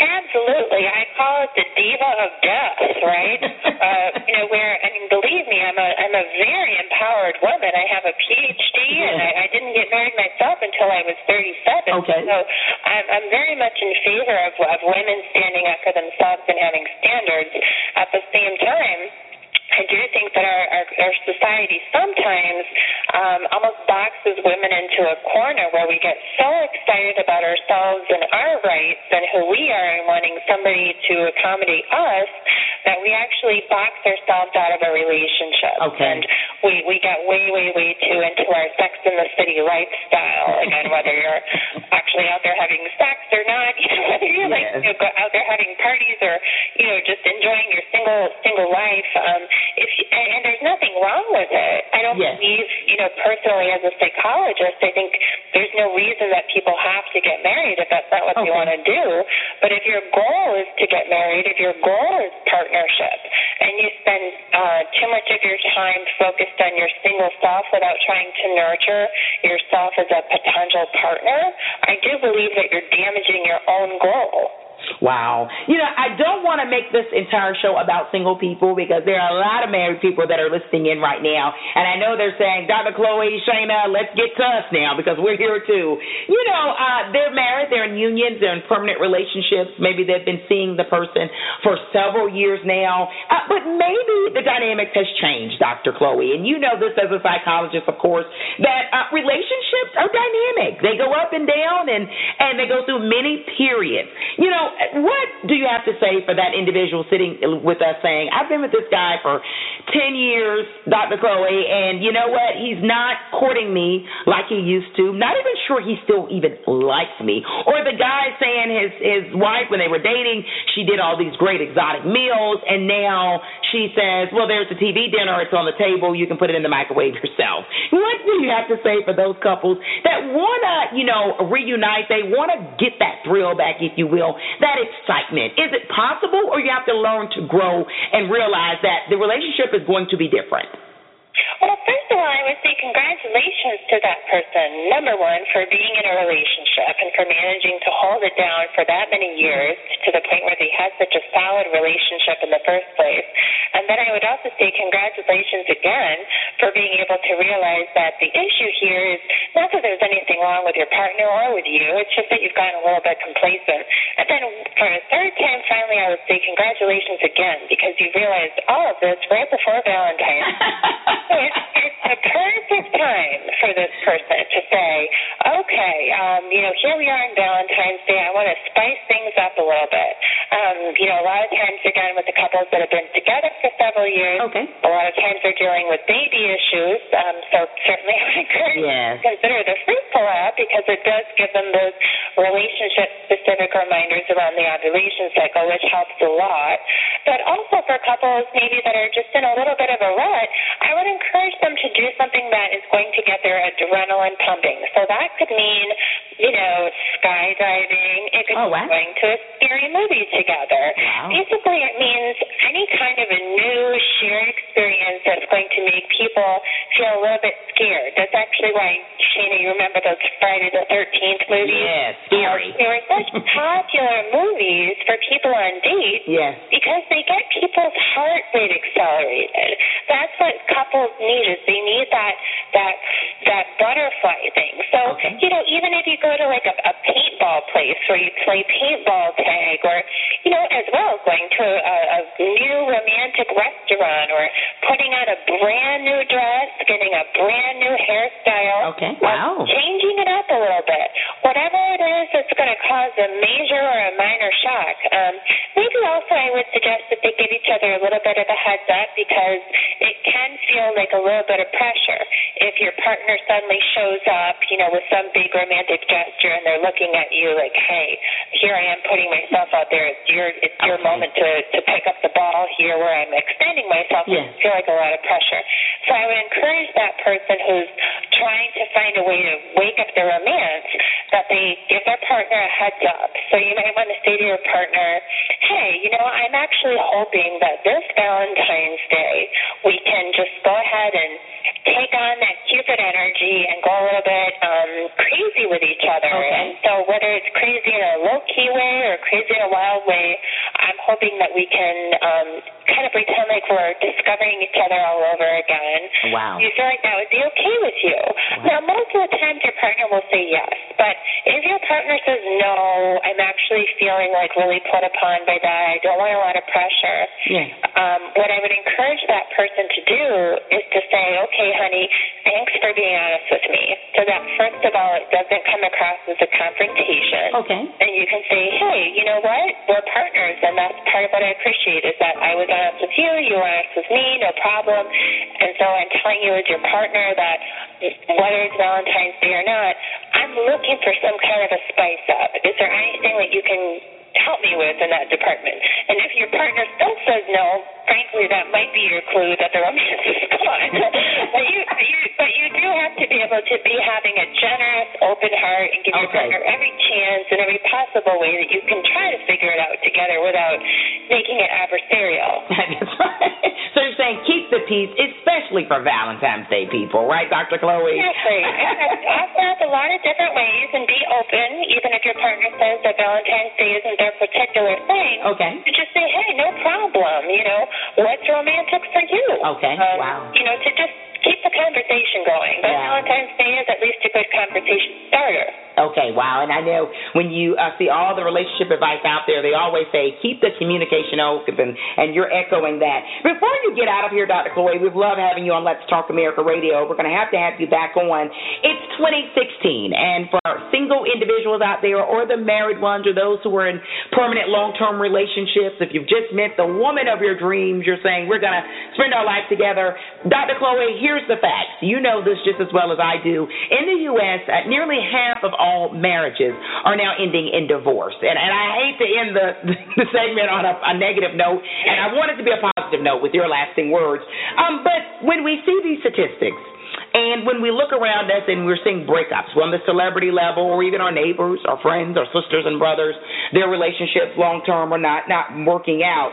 Absolutely. I call it the diva of death, right? <laughs> uh, you know, where I mean, believe me, I'm a I'm a very empowered woman. I have a PhD, and I, I didn't get married myself until I was 37. Okay. So I'm I'm very much in favor of of women standing up for themselves and having standards. At the same time. I do think that our, our, our society sometimes um, almost boxes women into a corner where we get so excited about ourselves and our rights and who we are and wanting somebody to accommodate us that we actually box ourselves out of a relationship. Okay. And we, we get way, way, way too into our sex in the city lifestyle. Again, <laughs> whether you're actually out there having sex or not, <laughs> you know, whether you're like you know, out there having parties or you know just enjoying your single single life. Um, if you, and, and there's nothing wrong with it. I don't Yes. believe you know personally as a psychologist. I think there's no reason that people have to get married if that's not what they want to do. But if your goal is to get married, if your goal is partnership, and you spend uh, too much of your time focused on your single self without trying to nurture yourself as a potential partner, I do believe that you're damaging your own goal. Wow. You know, I don't want to make this entire show about single people because there are a lot of married people that are listening in right now. And I know they're saying, Dr. Chloe, Shana, let's get to us now because we're here too. You know, uh, they're married, they're in unions, they're in permanent relationships. Maybe they've been seeing the person for several years now. Uh, but maybe the dynamics has changed, Dr. Chloe. And you know this as a psychologist, of course, that uh, relationships are dynamic. They go up and down and, and they go through many periods. You know, what do you have to say for that individual sitting with us saying, I've been with this guy for 10 years, Dr. Chloe, and you know what? He's not courting me like he used to. Not even sure he still even likes me. Or the guy saying his, his wife, when they were dating, she did all these great exotic meals, and now she says, well, there's a TV dinner, it's on the table, you can put it in the microwave yourself. What do you have to say for those couples that want to, you know, reunite? They want to get that thrill back, if you will, that excitement. Is it possible, or you have to learn to grow and realize that the relationship is going to be different? Well, first of all, I would say congratulations to that person, number one, for being in a relationship and for managing to hold it down for that many years to the point where they had such a solid relationship in the first place. And then I would also say congratulations again for being able to realize that the issue here is not that there's anything wrong with your partner or with you, it's just that you've gotten a little bit complacent. And then for a third time, finally, I would say congratulations again because you realized all of this right before Valentine's. <laughs> It's, the perfect time for this person to say, okay, um, you know, here we are on Valentine's Day. I want to spice things up a little bit. Um, you know, a lot of times, again, with the couples that have been together for several years, Okay. a lot of times they're dealing with baby issues. Um, so certainly I would encourage Yes. you to consider app because it does give them those relationship-specific reminders around the ovulation cycle, which helps a lot. But also for couples maybe that are just in a little bit of a rut, I would encourage them to do something that is going to get their adrenaline pumping. So that could mean, you know, skydiving. It could oh, be going to a scary movie together. Wow. Basically, it means any kind of a new shared experience that's going to make people feel a little bit scared. That's actually why, Shana, you remember those Friday the 13th movies? Yes, scary. They were such <laughs> popular movies for people on dates Yes. because they get people's heart rate accelerated. That's what couples need is they need that that that butterfly thing. So Okay. you know, even if you go to like a, a paintball place where you play paintball tag, or you know, as well going to a, a new romantic restaurant, or putting on a brand new dress, getting a brand new hairstyle, Okay. Wow. changing it up a little bit. Whatever it is that's going to cause a major or a minor shock. Um, maybe also I would suggest that they give each other a little bit of a heads up because it can feel like a little bit of pressure if your partner suddenly shows up, you know, with some big romantic gesture and they're looking at you like, hey, here I am putting myself out there. It's your it's your Okay. moment to to pick up the ball here where I'm extending myself. Yes. I feel like a lot of pressure. So I would encourage that person who's trying to find a way to wake up their romance that they give their partner a heads up. So you might want to say to your partner, hey, you know, I'm actually hoping that this Valentine's Day we can just go ahead and take on that Cupid energy and go a little bit um, crazy with each other. Okay. And so whether it's crazy in a low key way or crazy in a wild way, I'm hoping that we can um, kind of pretend like we're discovering each other all over again. Wow. You feel like that would be okay with you? Wow. Now, most of the times your partner will say yes, but if your partner says no, I'm actually feeling like really put upon by that. I don't want a lot of pressure. Yes. Um, what I would encourage that person to do is to say, okay, honey, thanks for being honest with me. So that first of all, it doesn't come across as a confrontation. Okay. And you can say, hey, you know what? We're partners, and that's part of what I appreciate is that I was honest with you, you were honest with me, no problem. And so I'm telling you as your partner that whether it's Valentine's Day or not, I'm looking for some kind of a spice up. Is there anything that you can help me with in that department? And if your partner still says no, frankly, that might be your clue that the romance is gone. but you, you, but you do have to be able to be having a generous, open heart and give your partner every chance and every possible way that you can try to figure it out together without making it adversarial. <laughs> That's right. So you're saying keep the peace, especially for Valentine's Day people, right, Dr. Chloe? Exactly. <laughs> And offer up a lot of different ways and be open, even if your partner says that Valentine's Day isn't their particular thing. Okay. To just say, hey, no problem. You know, what's romantic for you? Okay. Um, Wow. You know, to just keep the conversation going. But Yeah. Valentine's Day is at least a good conversation starter. Okay, wow. And I know when you uh, see all the relationship advice out there, they always say keep the communication open, and you're echoing that. Before you get out of here, Dr. Chloe, we've loved having you on Let's Talk America Radio. We're going to have to have you back on. It's 2016, and for single individuals out there, or the married ones, or those who are in permanent long-term relationships, if you've just met the woman of your dreams, you're saying we're going to spend our life together. Dr. Chloe, here's the facts. You know this just as well as I do. In the U.S., uh, nearly half of all marriages are now ending in divorce. And, and I hate to end the, <laughs> the segment on a, a negative note, and I want it to be a positive note with your lasting words. Um, but when we see these statistics, and when we look around us and we're seeing breakups on the celebrity level, or even our neighbors, our friends, our sisters and brothers, their relationships long term are not not working out.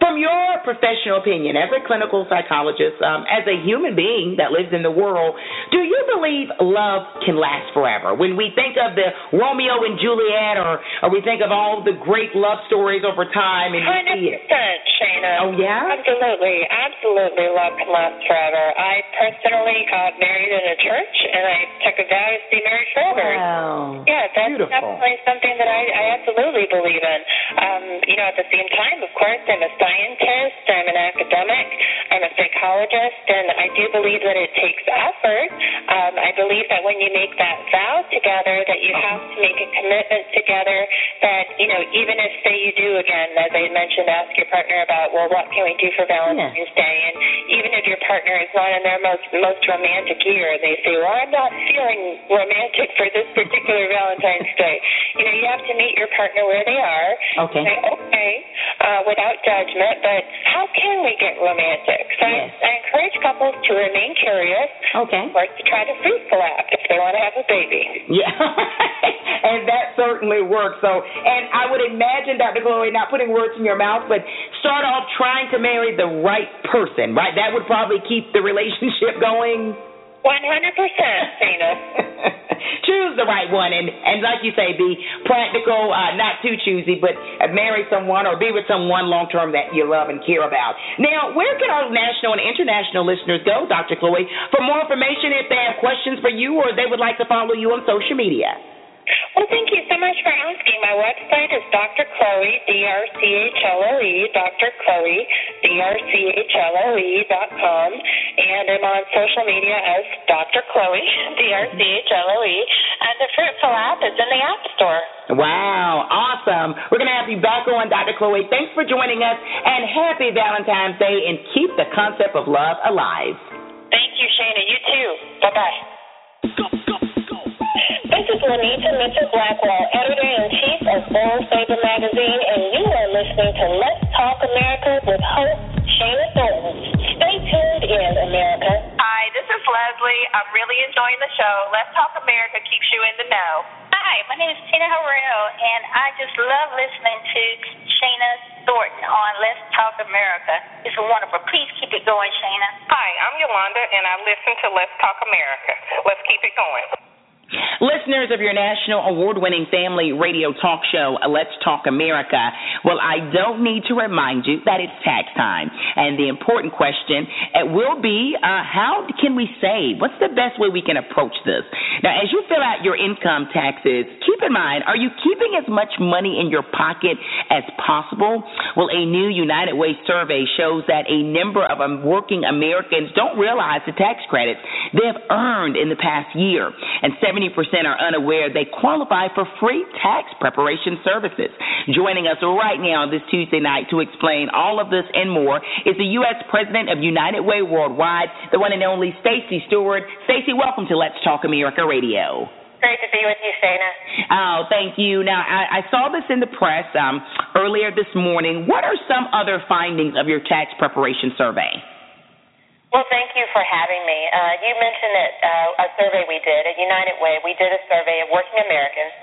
From your professional opinion, as a clinical psychologist, um, as a human being that lives in the world, do you believe love can last forever? When we think of the Romeo and Juliet, or, or we think of all the great love stories over time, and we see it. Shana. Oh, yeah? Absolutely. Absolutely. Love can last forever. I personally got married in a church, and I took a vow to be married forever. Wow. Yeah, that's Beautiful. definitely something that I, I absolutely believe in. Um, you know, at the same time, of course, I'm a scientist, I'm an academic, I'm a psychologist, and I do believe that it takes effort. Um, I believe that when you make that vow together, that you have to make a commitment together that, you know, even if, say, you do, again, as I mentioned, ask your partner about, well, what can we do for Valentine's Day? And even if your partner is not in their most, most romantic year, and they say, well, I'm not feeling romantic for this particular Valentine's Day, you know, you have to meet your partner where they are. Okay. Say, okay, uh, without judgment, but how can we get romantic? So Yes. I, I encourage couples to remain curious. Okay. Or to try to Fruitful app if they want to have a baby. Yeah, <laughs> and that certainly works. So, and I would imagine, Dr. Chloe, not putting words in your mouth, but start off trying to marry the right person, right? That would probably keep the relationship <laughs> going. 100%, Shana. <laughs> Choose the right one, and and like you say, be practical, uh, not too choosy, but marry someone or be with someone long term that you love and care about. Now, where can our national and international listeners go, Dr. Chloe, for more information if they have questions for you or they would like to follow you on social media? Well, thank you so much for asking. My website is Dr. Chloe, D-R-C-H-L-O-E, Dr. Chloe, D-R-C-H-L-O-E dot com, and I'm on social media as Dr. Chloe, <laughs> D-R-C-H-L-O-E, and the Fruitful app is in the App Store. Wow, awesome. We're going to have you back on, Dr. Chloe. Thanks for joining us, and happy Valentine's Day, and keep the concept of love alive. Thank you, Shana. You too. Bye-bye. This is Lanita Mitchell Blackwell, editor-in-chief of Born Saber magazine, and you are listening to Let's Talk America with host Shana Thornton. Stay tuned in, America. Hi, this is Leslie. I'm really enjoying the show. Let's Talk America keeps you in the know. Hi, my name is Tina Harrell, and I just love listening to Shana Thornton on Let's Talk America. It's wonderful. Please keep it going, Shana. Hi, I'm Yolanda, and I listen to Let's Talk America. Let's keep it going. Listeners of your national award winning family radio talk show, Let's Talk America, well, I don't need to remind you that it's tax time. And the important question it will be uh, how can we save? What's the best way we can approach this? Now, as you fill out your income taxes, keep in mind are you keeping as much money in your pocket as possible? Well, a new United Way survey shows that a number of um, working Americans don't realize the tax credits they have earned in the past year. And 70% are unaware they qualify for free tax preparation services. Joining us right now this Tuesday night to explain all of this and more is the U.S. President of United Way Worldwide, the one and only Stacey Stewart. Stacey, welcome to Let's Talk America Radio. Great to be with you, Shana. Oh, thank you. Now, I, I saw this in the press um, earlier this morning. What are some other findings of your tax preparation survey? Well, thank you for having me. Uh, you mentioned that uh, a survey we did at United Way, we did a survey of working Americans,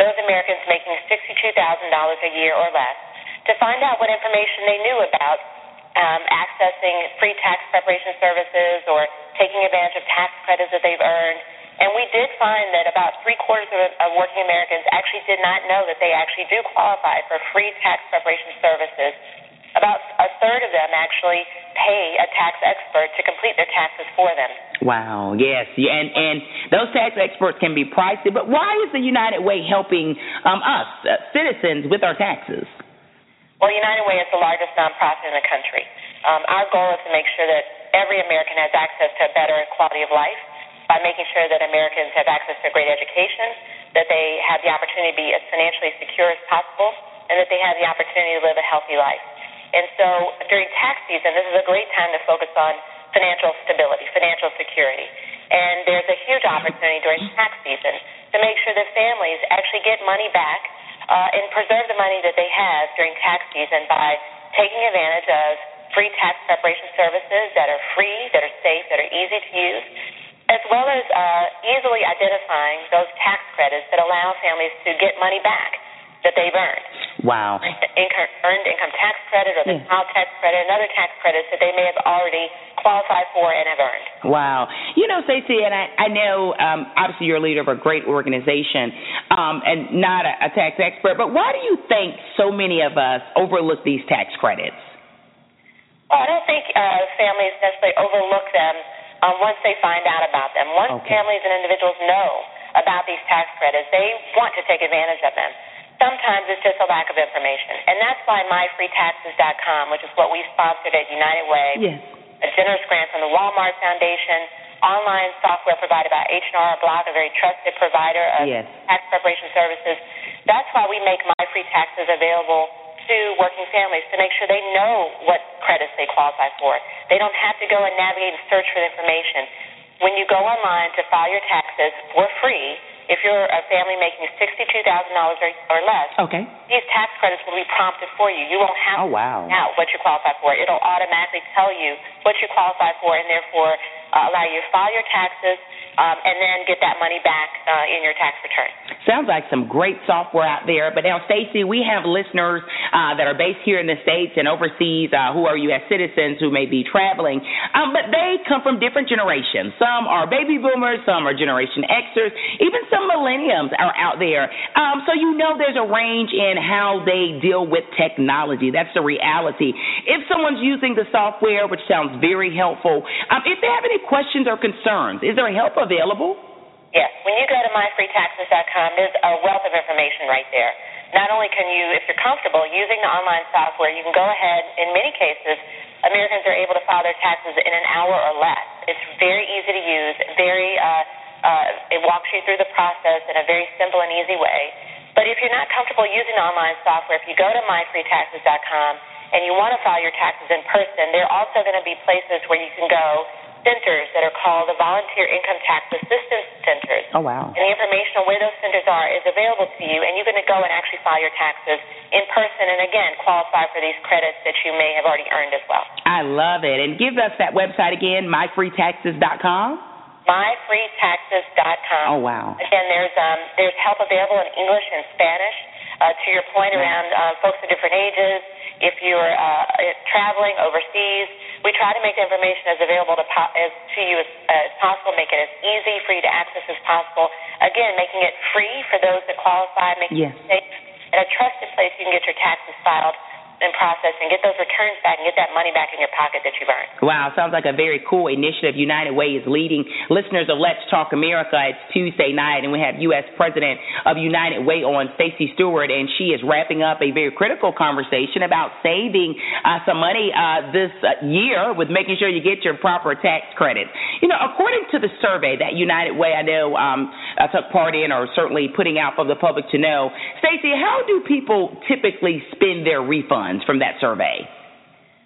those Americans making $62,000 a year or less, to find out what information they knew about um, accessing free tax preparation services or taking advantage of tax credits that they've earned. And we did find that about three quarters of, of working Americans actually did not know that they actually do qualify for free tax preparation services about a third of them actually pay a tax expert to complete their taxes for them. Wow, yes, and and those tax experts can be pricey, but why is the United Way helping um, us uh, citizens with our taxes? Well, United Way is the largest nonprofit in the country. Um, our goal is to make sure that every American has access to a better quality of life by making sure that Americans have access to a great education, that they have the opportunity to be as financially secure as possible, and that they have the opportunity to live a healthy life. And so during tax season, this is a great time to focus on financial stability, financial security. And there's a huge opportunity during tax season to make sure that families actually get money back uh, and preserve the money that they have during tax season by taking advantage of free tax preparation services that are free, that are safe, that are easy to use, as well as uh, easily identifying those tax credits that allow families to get money back that they've earned. Wow. Income, earned income tax credit or the Yeah. child tax credit and other tax credits that they may have already qualified for and have earned. Wow. You know, Stacey, and I, I know um, obviously you're a leader of a great organization um, and not a, a tax expert, but why do you think so many of us overlook these tax credits? Well, I don't think uh, families necessarily overlook them um, once they find out about them. Once Okay. families and individuals know about these tax credits, they want to take advantage of them. Sometimes it's just a lack of information. And that's why MyFreeTaxes.com, which is what we sponsored at United Way, Yes. a generous grant from the Walmart Foundation, online software provided by H&R Block, a very trusted provider of Yes. tax preparation services. That's why we make My Free Taxes available to working families to make sure they know what credits they qualify for. They don't have to go and navigate and search for the information. When you go online to file your taxes for free, if you're a family making $62,000 or less, okay. these tax credits will be prompted for you. You won't have oh, wow. to out what you qualify for. It'll automatically tell you what you qualify for and therefore uh, allow you to file your taxes um, and then get that money back uh, in your tax return. Sounds like some great software out there. But now, Stacey, we have listeners uh, that are based here in the States and overseas uh, who are U.S. citizens who may be traveling, um, but they come from different generations. Some are baby boomers, some are Generation Xers, even some millenniums are out there. Um, so you know there's a range in how they deal with technology. That's the reality. If someone's using the software, which sounds very helpful, um, if they have any questions or concerns, is there a help available? Yes. When you go to myfreetaxes.com, there's a wealth of information right there. Not only can you, if you're comfortable using the online software, you can go ahead, in many cases, Americans are able to file their taxes in an hour or less. It's very easy to use, very, uh, uh, it walks you through the process in a very simple and easy way. But if you're not comfortable using the online software, if you go to myfreetaxes.com and you want to file your taxes in person, there are also going to be places where you can go centers that are called the Volunteer Income Tax Assistance Centers. Oh, wow. And the information on where those centers are is available to you, and you're going to go and actually file your taxes in person and, again, qualify for these credits that you may have already earned as well. I love it. And give us that website again, myfreetaxes.com. MyFreeTaxes.com. Oh wow! Again, there's um, there's help available in English and Spanish. Uh, to your point around uh, folks of different ages, if you're uh, traveling overseas, we try to make the information as available to, po- as, to you as, as possible, make it as easy for you to access as possible. Again, making it free for those that qualify, making yes. it safe, and a trusted place you can get your taxes filed and process and get those returns back and get that money back in your pocket that you've earned. Wow, sounds like a very cool initiative. United Way is leading listeners of Let's Talk America. It's Tuesday night, and we have U.S. President of United Way on, Stacey Stewart, and she is wrapping up a very critical conversation about saving uh, some money uh, this uh, year with making sure you get your proper tax credit. You know, according to the survey that United Way, I know, um, I took part in, or certainly putting out for the public to know, Stacey, how do people typically spend their refunds? From that survey?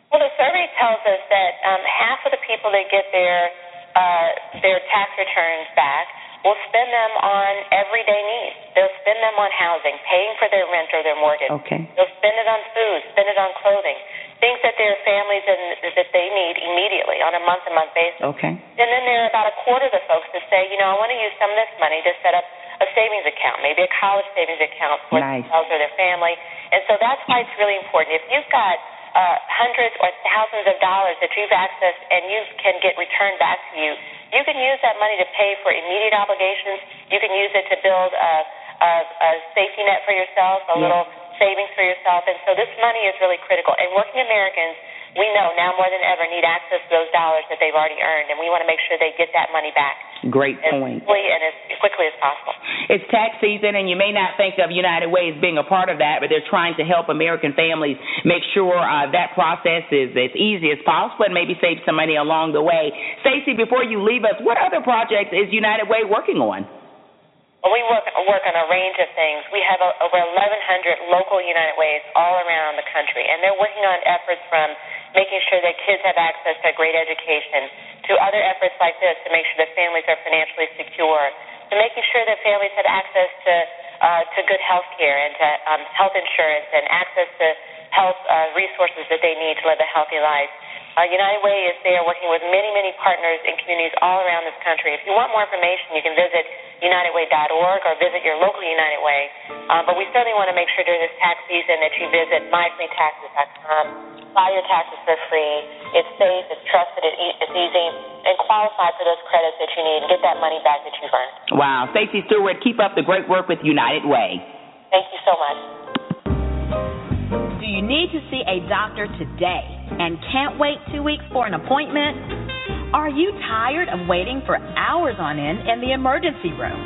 Well, the survey tells us that um, half of the people that get their uh, their tax returns back will spend them on everyday needs. They'll spend them on housing, paying for their rent or their mortgage. Okay. They'll spend it on food, spend it on clothing, things that their families and that they need immediately on a month-to-month basis. Okay. And then there are about a quarter of the folks that say, you know, I want to use some of this money to set up a savings account, maybe a college savings account for nice. themselves or their family. And so that's why it's really important. If you've got uh, hundreds or thousands of dollars that you've accessed and you can get returned back to you, you can use that money to pay for immediate obligations. You can use it to build a, a, a safety net for yourself, a yeah. little savings for yourself. And so this money is really critical. And working Americans we know now more than ever need access to those dollars that they've already earned, and we want to make sure they get that money back. Great as point. Quickly and as quickly as possible. It's tax season, and you may not think of United Way as being a part of that, but they're trying to help American families make sure uh, that process is as easy as possible and maybe save some money along the way. Stacey, before you leave us, what other projects is United Way working on? Well, we work work on a range of things. We have a, over 1,100 local United Ways all around the country, and they're working on efforts from making sure that kids have access to a great education, to other efforts like this to make sure that families are financially secure, to making sure that families have access to uh, to good health care and to um, health insurance and access to health uh, resources that they need to live a healthy life. Uh, United Way is there working with many, many partners in communities all around this country. If you want more information, you can visit UnitedWay.org or visit your local United Way. Um, but we certainly want to make sure during this tax season that you visit myfreetaxes.com, file your taxes for free. It's safe, it's trusted, it's easy, and qualify for those credits that you need and get that money back that you've earned. Wow. Stacey Stewart, keep up the great work with United Way. Thank you so much. Do you need to see a doctor today and can't wait two weeks for an appointment? Are you tired of waiting for hours on end in the emergency room?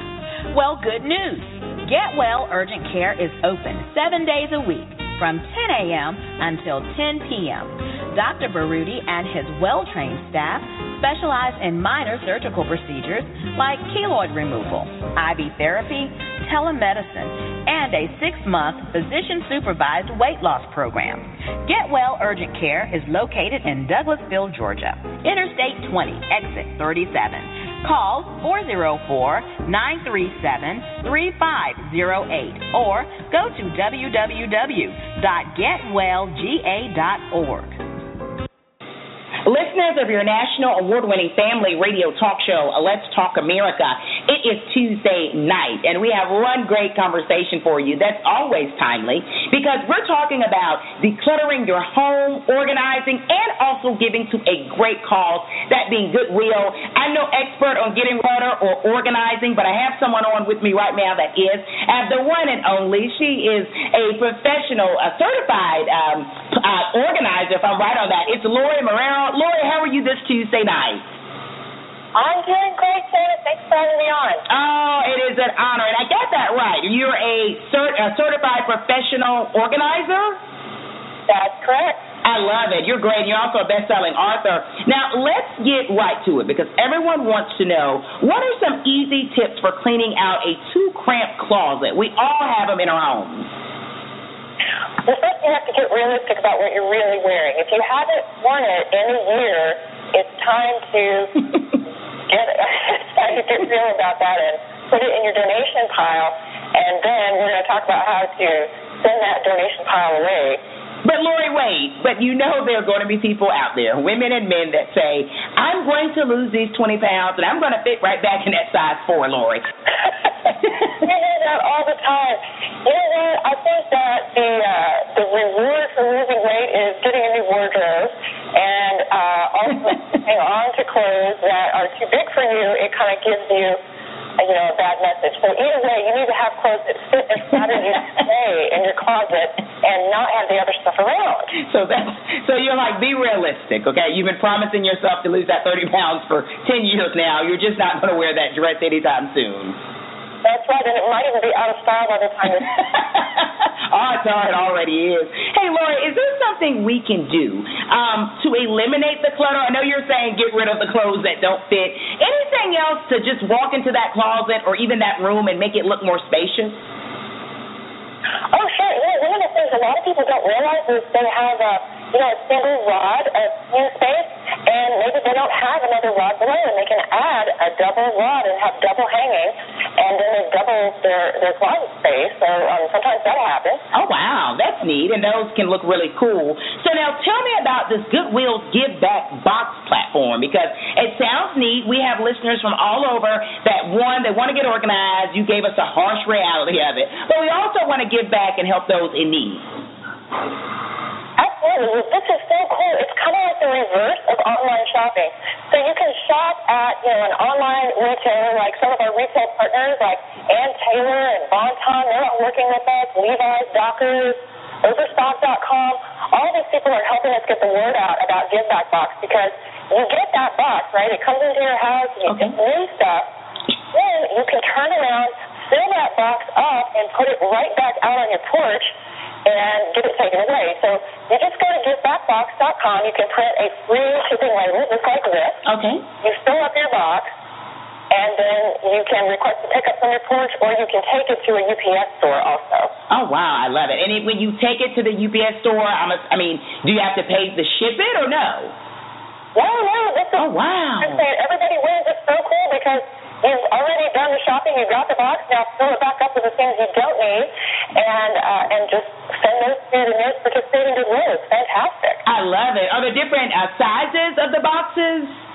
Well, good news. Get Well Urgent Care is open seven days a week from 10 a.m. until 10 p.m. Dr. Baruti and his well trained staff specialize in minor surgical procedures like keloid removal, IV therapy, telemedicine, and a six month physician supervised weight loss program. Get Well Urgent Care is located in Douglasville, Georgia, Interstate 20, exit 37. Call 404 937 3508 or go to www.getwellga.org. Listeners of your national award winning family radio talk show, Let's Talk America, it is Tuesday night, and we have one great conversation for you that's always timely because we're talking about decluttering your home, organizing, and also giving to a great cause, that being goodwill. I'm no expert on getting clutter or organizing, but I have someone on with me right now that is, and the one and only. She is a professional, a certified um, uh, organizer, if I'm right on that. It's Lori Marrero. Lori, how are you this Tuesday night? I'm doing great, Shanna. Thanks for having me on. Oh, it is an honor. And I got that right. You're a, cert, a certified professional organizer? That's correct. I love it. You're great. You're also a best-selling author. Now, let's get right to it because everyone wants to know what are some easy tips for cleaning out a too cramped closet? We all have them in our homes. First you have to get realistic about what you're really wearing. If you haven't worn it in a year, it's time to <laughs> get <laughs> it's time to get real about that and put it in your donation pile. And then we're going to talk about how to send that donation pile away. But Lori, wait. But you know there are going to be people out there, women and men, that say, "I'm going to lose these 20 pounds, and I'm going to fit right back in that size four, Lori." <laughs> we hear that all the time. You know what? I think that the uh, the reward for losing weight is getting a new wardrobe, and uh, also <laughs> hang on to clothes that are too big for you. It kind of gives you you know, a bad message. So either way, you need to have clothes that fit and flatter you <laughs> stay in your closet and not have the other stuff around. So that's so you're like, be realistic, okay? You've been promising yourself to lose that 30 pounds for 10 years now. You're just not going to wear that dress anytime soon. That's right, and it might even be out of style by the time it's. <laughs> Odds are it already is. Hey, Lori, is there something we can do um, to eliminate the clutter? I know you're saying get rid of the clothes that don't fit. Anything else to just walk into that closet or even that room and make it look more spacious? Oh, sure. You know, one of the things a lot of people don't realize is they have a, you know, a single rod of new space, and maybe they don't have another rod below, and they can add a double rod and have double hanging, and then they double their their closet space. So um, sometimes that happens. Oh wow, that's neat, and those can look really cool. So now tell me about this Goodwill Give Back box platform because it sounds neat. We have listeners from all over that one they want to get organized. You gave us a harsh reality of it, but we also want to give back and help those in need. Absolutely. This is so cool. It's kind of like the reverse of online shopping. So you can shop at, you know, an online retailer like some of our retail partners like Ann Taylor and Bon-Ton. They're all working with us. Levi's, Dockers, Overstock.com. All these people are helping us get the word out about Give Back Box because you get that box, right? It comes into your house, you Okay. get new stuff. Then you can turn around, fill that box up, and put it right back out on your porch and get it taken away. So you just go to givebackbox.com. You can print a free shipping label just like this. Okay. You fill up your box, and then you can request a pickup from your porch, or you can take it to a UPS store also. Oh wow, I love it. And it, when you take it to the UPS store, I'm a, I mean, do you have to pay to ship it or no? No, no, this is. Oh wow. Everybody wins. It's so cool because you've already done the shopping. You got the box. Now fill it back up with the things you don't need, and uh, and just send those to the nearest participating Goodwill. It's fantastic. I love it. Are there different uh, sizes of the boxes?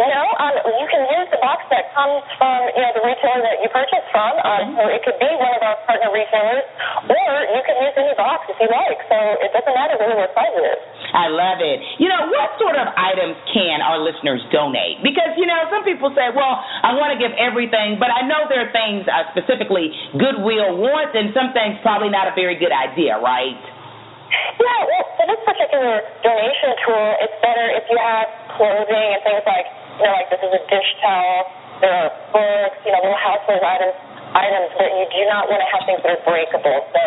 No, um, you can use the box that comes from you know the retailer that you purchased from. Um, so it could be one of our partner retailers, or you can use any box if you like. So it doesn't matter really what size it is. I love it. You know, what sort of items can our listeners donate? Because, you know, some people say, well, I want to give everything, but I know there are things uh, specifically Goodwill wants, and some things probably not a very good idea, right? Yeah, well, for this particular donation tool, it's better if you have clothing and things like, know, like this is a dish towel, there are books, you know, little household items, items, but you do not want to have things that are breakable. So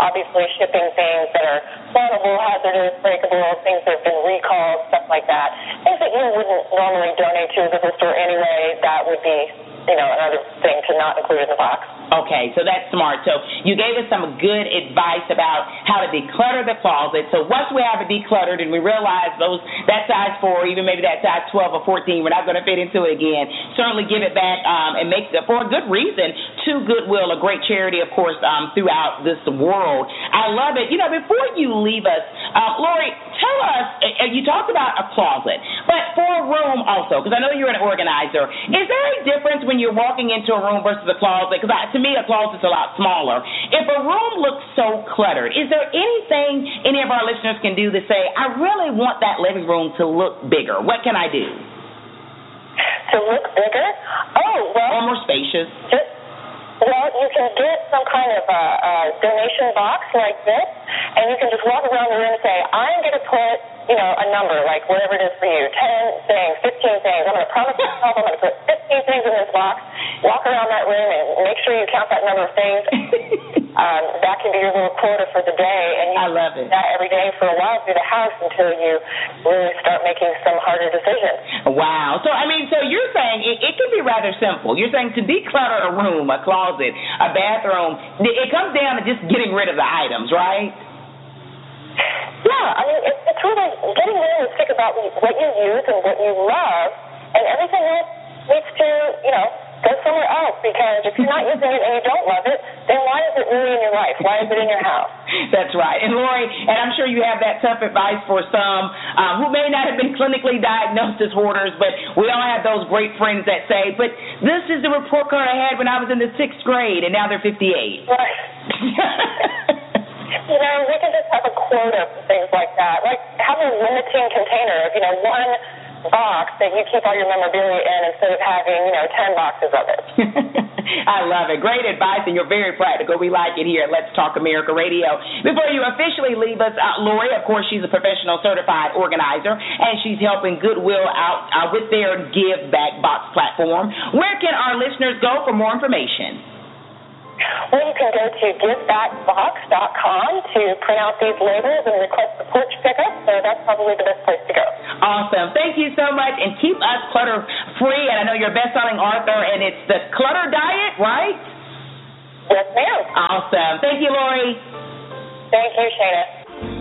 obviously shipping things that are flammable, hazardous, breakable, things that have been recalled, stuff like that. Things that you wouldn't normally donate to a business store anyway, that would be you know, another thing to not include in the box. Okay, so that's smart. So you gave us some good advice about how to declutter the closet. So once we have it decluttered and we realize those that size four, even maybe that size twelve or fourteen, we're not going to fit into it again. Certainly give it back um, and make it for a good reason to Goodwill, a great charity, of course, um, throughout this world. I love it. You know, before you leave us, uh, Lori, tell us. You talked about a closet, but for a room also, because I know you're an organizer. Is there a difference when you're walking into a room versus a closet? Because to me, a closet's a lot smaller. If a room looks so cluttered, is there anything any of our listeners can do to say, I really want that living room to look bigger? What can I do? To look bigger? Oh, well. Or more spacious. Just, well, you can get some kind of a, a donation box like this, and you can just walk around the room and say, I'm going to put you know, a number, like whatever it is for you, 10 things, 15 things. I'm going to promise myself I'm going to put 15 things in this box, walk around that room and make sure you count that number of things. <laughs> um, that can be your little quota for the day. And you I love it. that every day for a while through the house until you really start making some harder decisions. Wow. So, I mean, so you're saying it, it can be rather simple. You're saying to declutter a room, a closet, a bathroom, it comes down to just getting rid of the items, right? Yeah, I mean, it's, it's really getting realistic about what you use and what you love, and everything else needs to, you know, go somewhere else because if you're not using it and you don't love it, then why is it really in your life? Why is it in your house? That's right. And Lori, and I'm sure you have that tough advice for some um, who may not have been clinically diagnosed as hoarders, but we all have those great friends that say, but this is the report card I had when I was in the sixth grade, and now they're 58. Right. you know, we can just have a quota for things like that. Like have a limiting container of, you know, one box that you keep all your memorabilia in instead of having, you know, ten boxes of it. <laughs> I love it. Great advice, and you're very practical. We like it here at Let's Talk America Radio. Before you officially leave us, uh, Lori, of course, she's a professional certified organizer, and she's helping Goodwill out uh, with their Give Back Box platform. Where can our listeners go for more information? Or you can go to givebackbox.com to print out these labels and request the porch pickup. So that's probably the best place to go. Awesome. Thank you so much. And keep us clutter free. And I know you're a best selling author, and it's the Clutter Diet, right? Yes, ma'am. Awesome. Thank you, Lori. Thank you, Shana.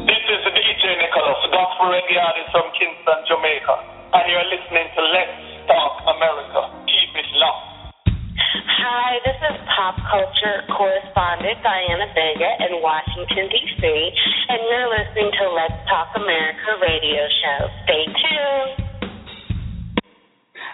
This is the DJ Nicholas, gospel reggae artist from Kingston, Jamaica. And you're listening to Let's Talk America. Keep it locked. Hi, this is pop culture correspondent Diana Vega in Washington, D.C., and you're listening to Let's Talk America radio show. Stay tuned.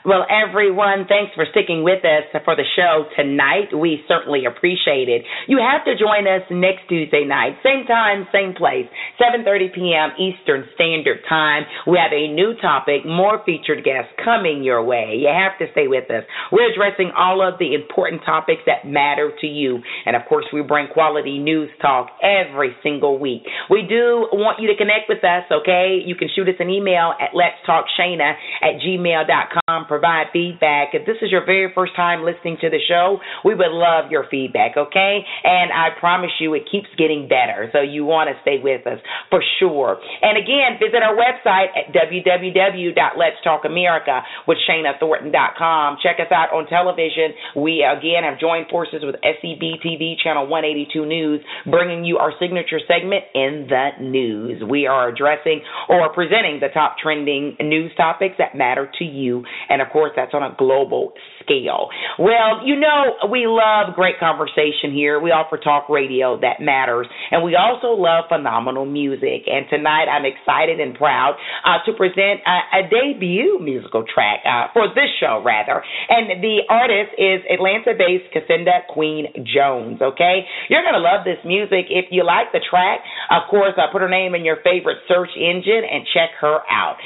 Well, everyone, thanks for sticking with us for the show tonight. We certainly appreciate it. You have to join us next Tuesday night, same time, same place, 7:30 p.m. Eastern Standard Time. We have a new topic, more featured guests coming your way. You have to stay with us. We're addressing all of the important topics that matter to you, and of course, we bring quality news talk every single week. We do want you to connect with us. Okay, you can shoot us an email at let's talk shana at gmail.com provide feedback. If this is your very first time listening to the show, we would love your feedback, okay? And I promise you it keeps getting better. So you want to stay with us for sure. And again, visit our website at www.letstalkamerica with ShanaThornton.com. Check us out on television. We again have joined forces with SCB TV channel 182 News, bringing you our signature segment in the news. We are addressing or presenting the top trending news topics that matter to you and of course, that's on a global scale. Well, you know, we love great conversation here. We offer talk radio that matters, and we also love phenomenal music. And tonight, I'm excited and proud uh, to present a, a, debut musical track uh, for this show, rather. And the artist is Atlanta-based Cassandra Queen Jones. Okay, you're gonna love this music if you like the track. Of course, uh, put her name in your favorite search engine and check her out.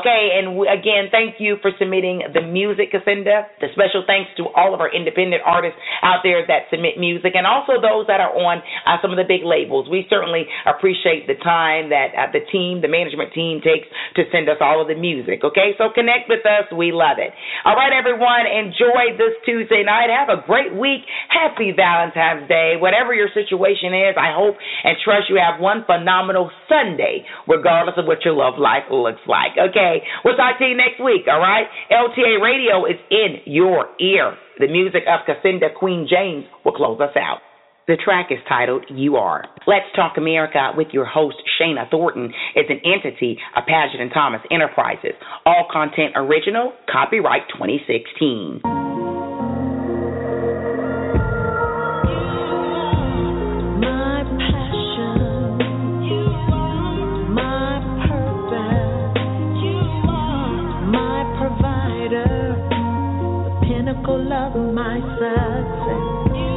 Okay, and again, thank you for submitting the music, Cassandra. The special thanks to all of our independent artists out there that submit music and also those that are on uh, some of the big labels. We certainly appreciate the time that uh, the team, the management team takes to send us all of the music. Okay, so connect with us. We love it. All right, everyone, enjoy this Tuesday night. Have a great week. Happy Valentine's Day. Whatever your situation is, I hope and trust you have one phenomenal Sunday, regardless of what your love life looks like. Okay, we'll talk to you next week. All right, LTA Radio is in your your ear. The music of Cassandra Queen James will close us out. The track is titled You Are. Let's Talk America with your host, Shana Thornton, is an entity of Paget and Thomas Enterprises. All content original, copyright 2016. Of my success.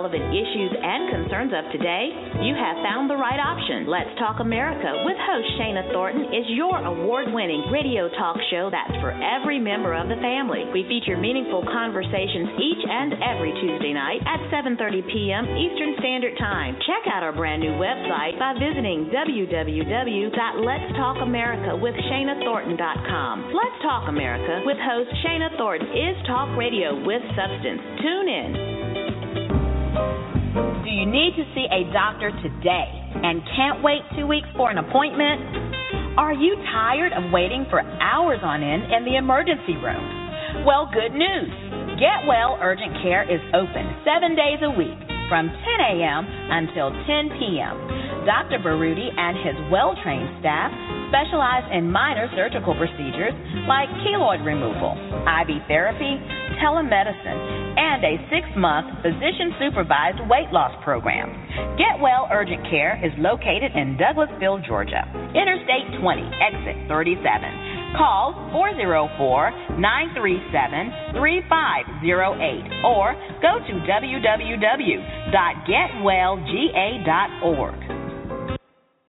Relevant issues and concerns of today? You have found the right option. Let's Talk America with host Shana Thornton is your award winning radio talk show that's for every member of the family. We feature meaningful conversations each and every Tuesday night at 7:30 p.m. Eastern Standard Time. Check out our brand new website by visiting www.letstalkamerica.com. Let's Talk America with host Shana Thornton is talk radio with substance. Tune in. Do you need to see a doctor today and can't wait two weeks for an appointment? Are you tired of waiting for hours on end in the emergency room? Well, good news. Get Well Urgent Care is open seven days a week from 10 a.m. until 10 p.m. Dr. Baruti and his well trained staff specialize in minor surgical procedures like keloid removal, IV therapy, telemedicine, and a six month physician supervised weight loss program. Get Well Urgent Care is located in Douglasville, Georgia, Interstate 20, exit 37. Call 404-937-3508 or go to www.getwellga.org.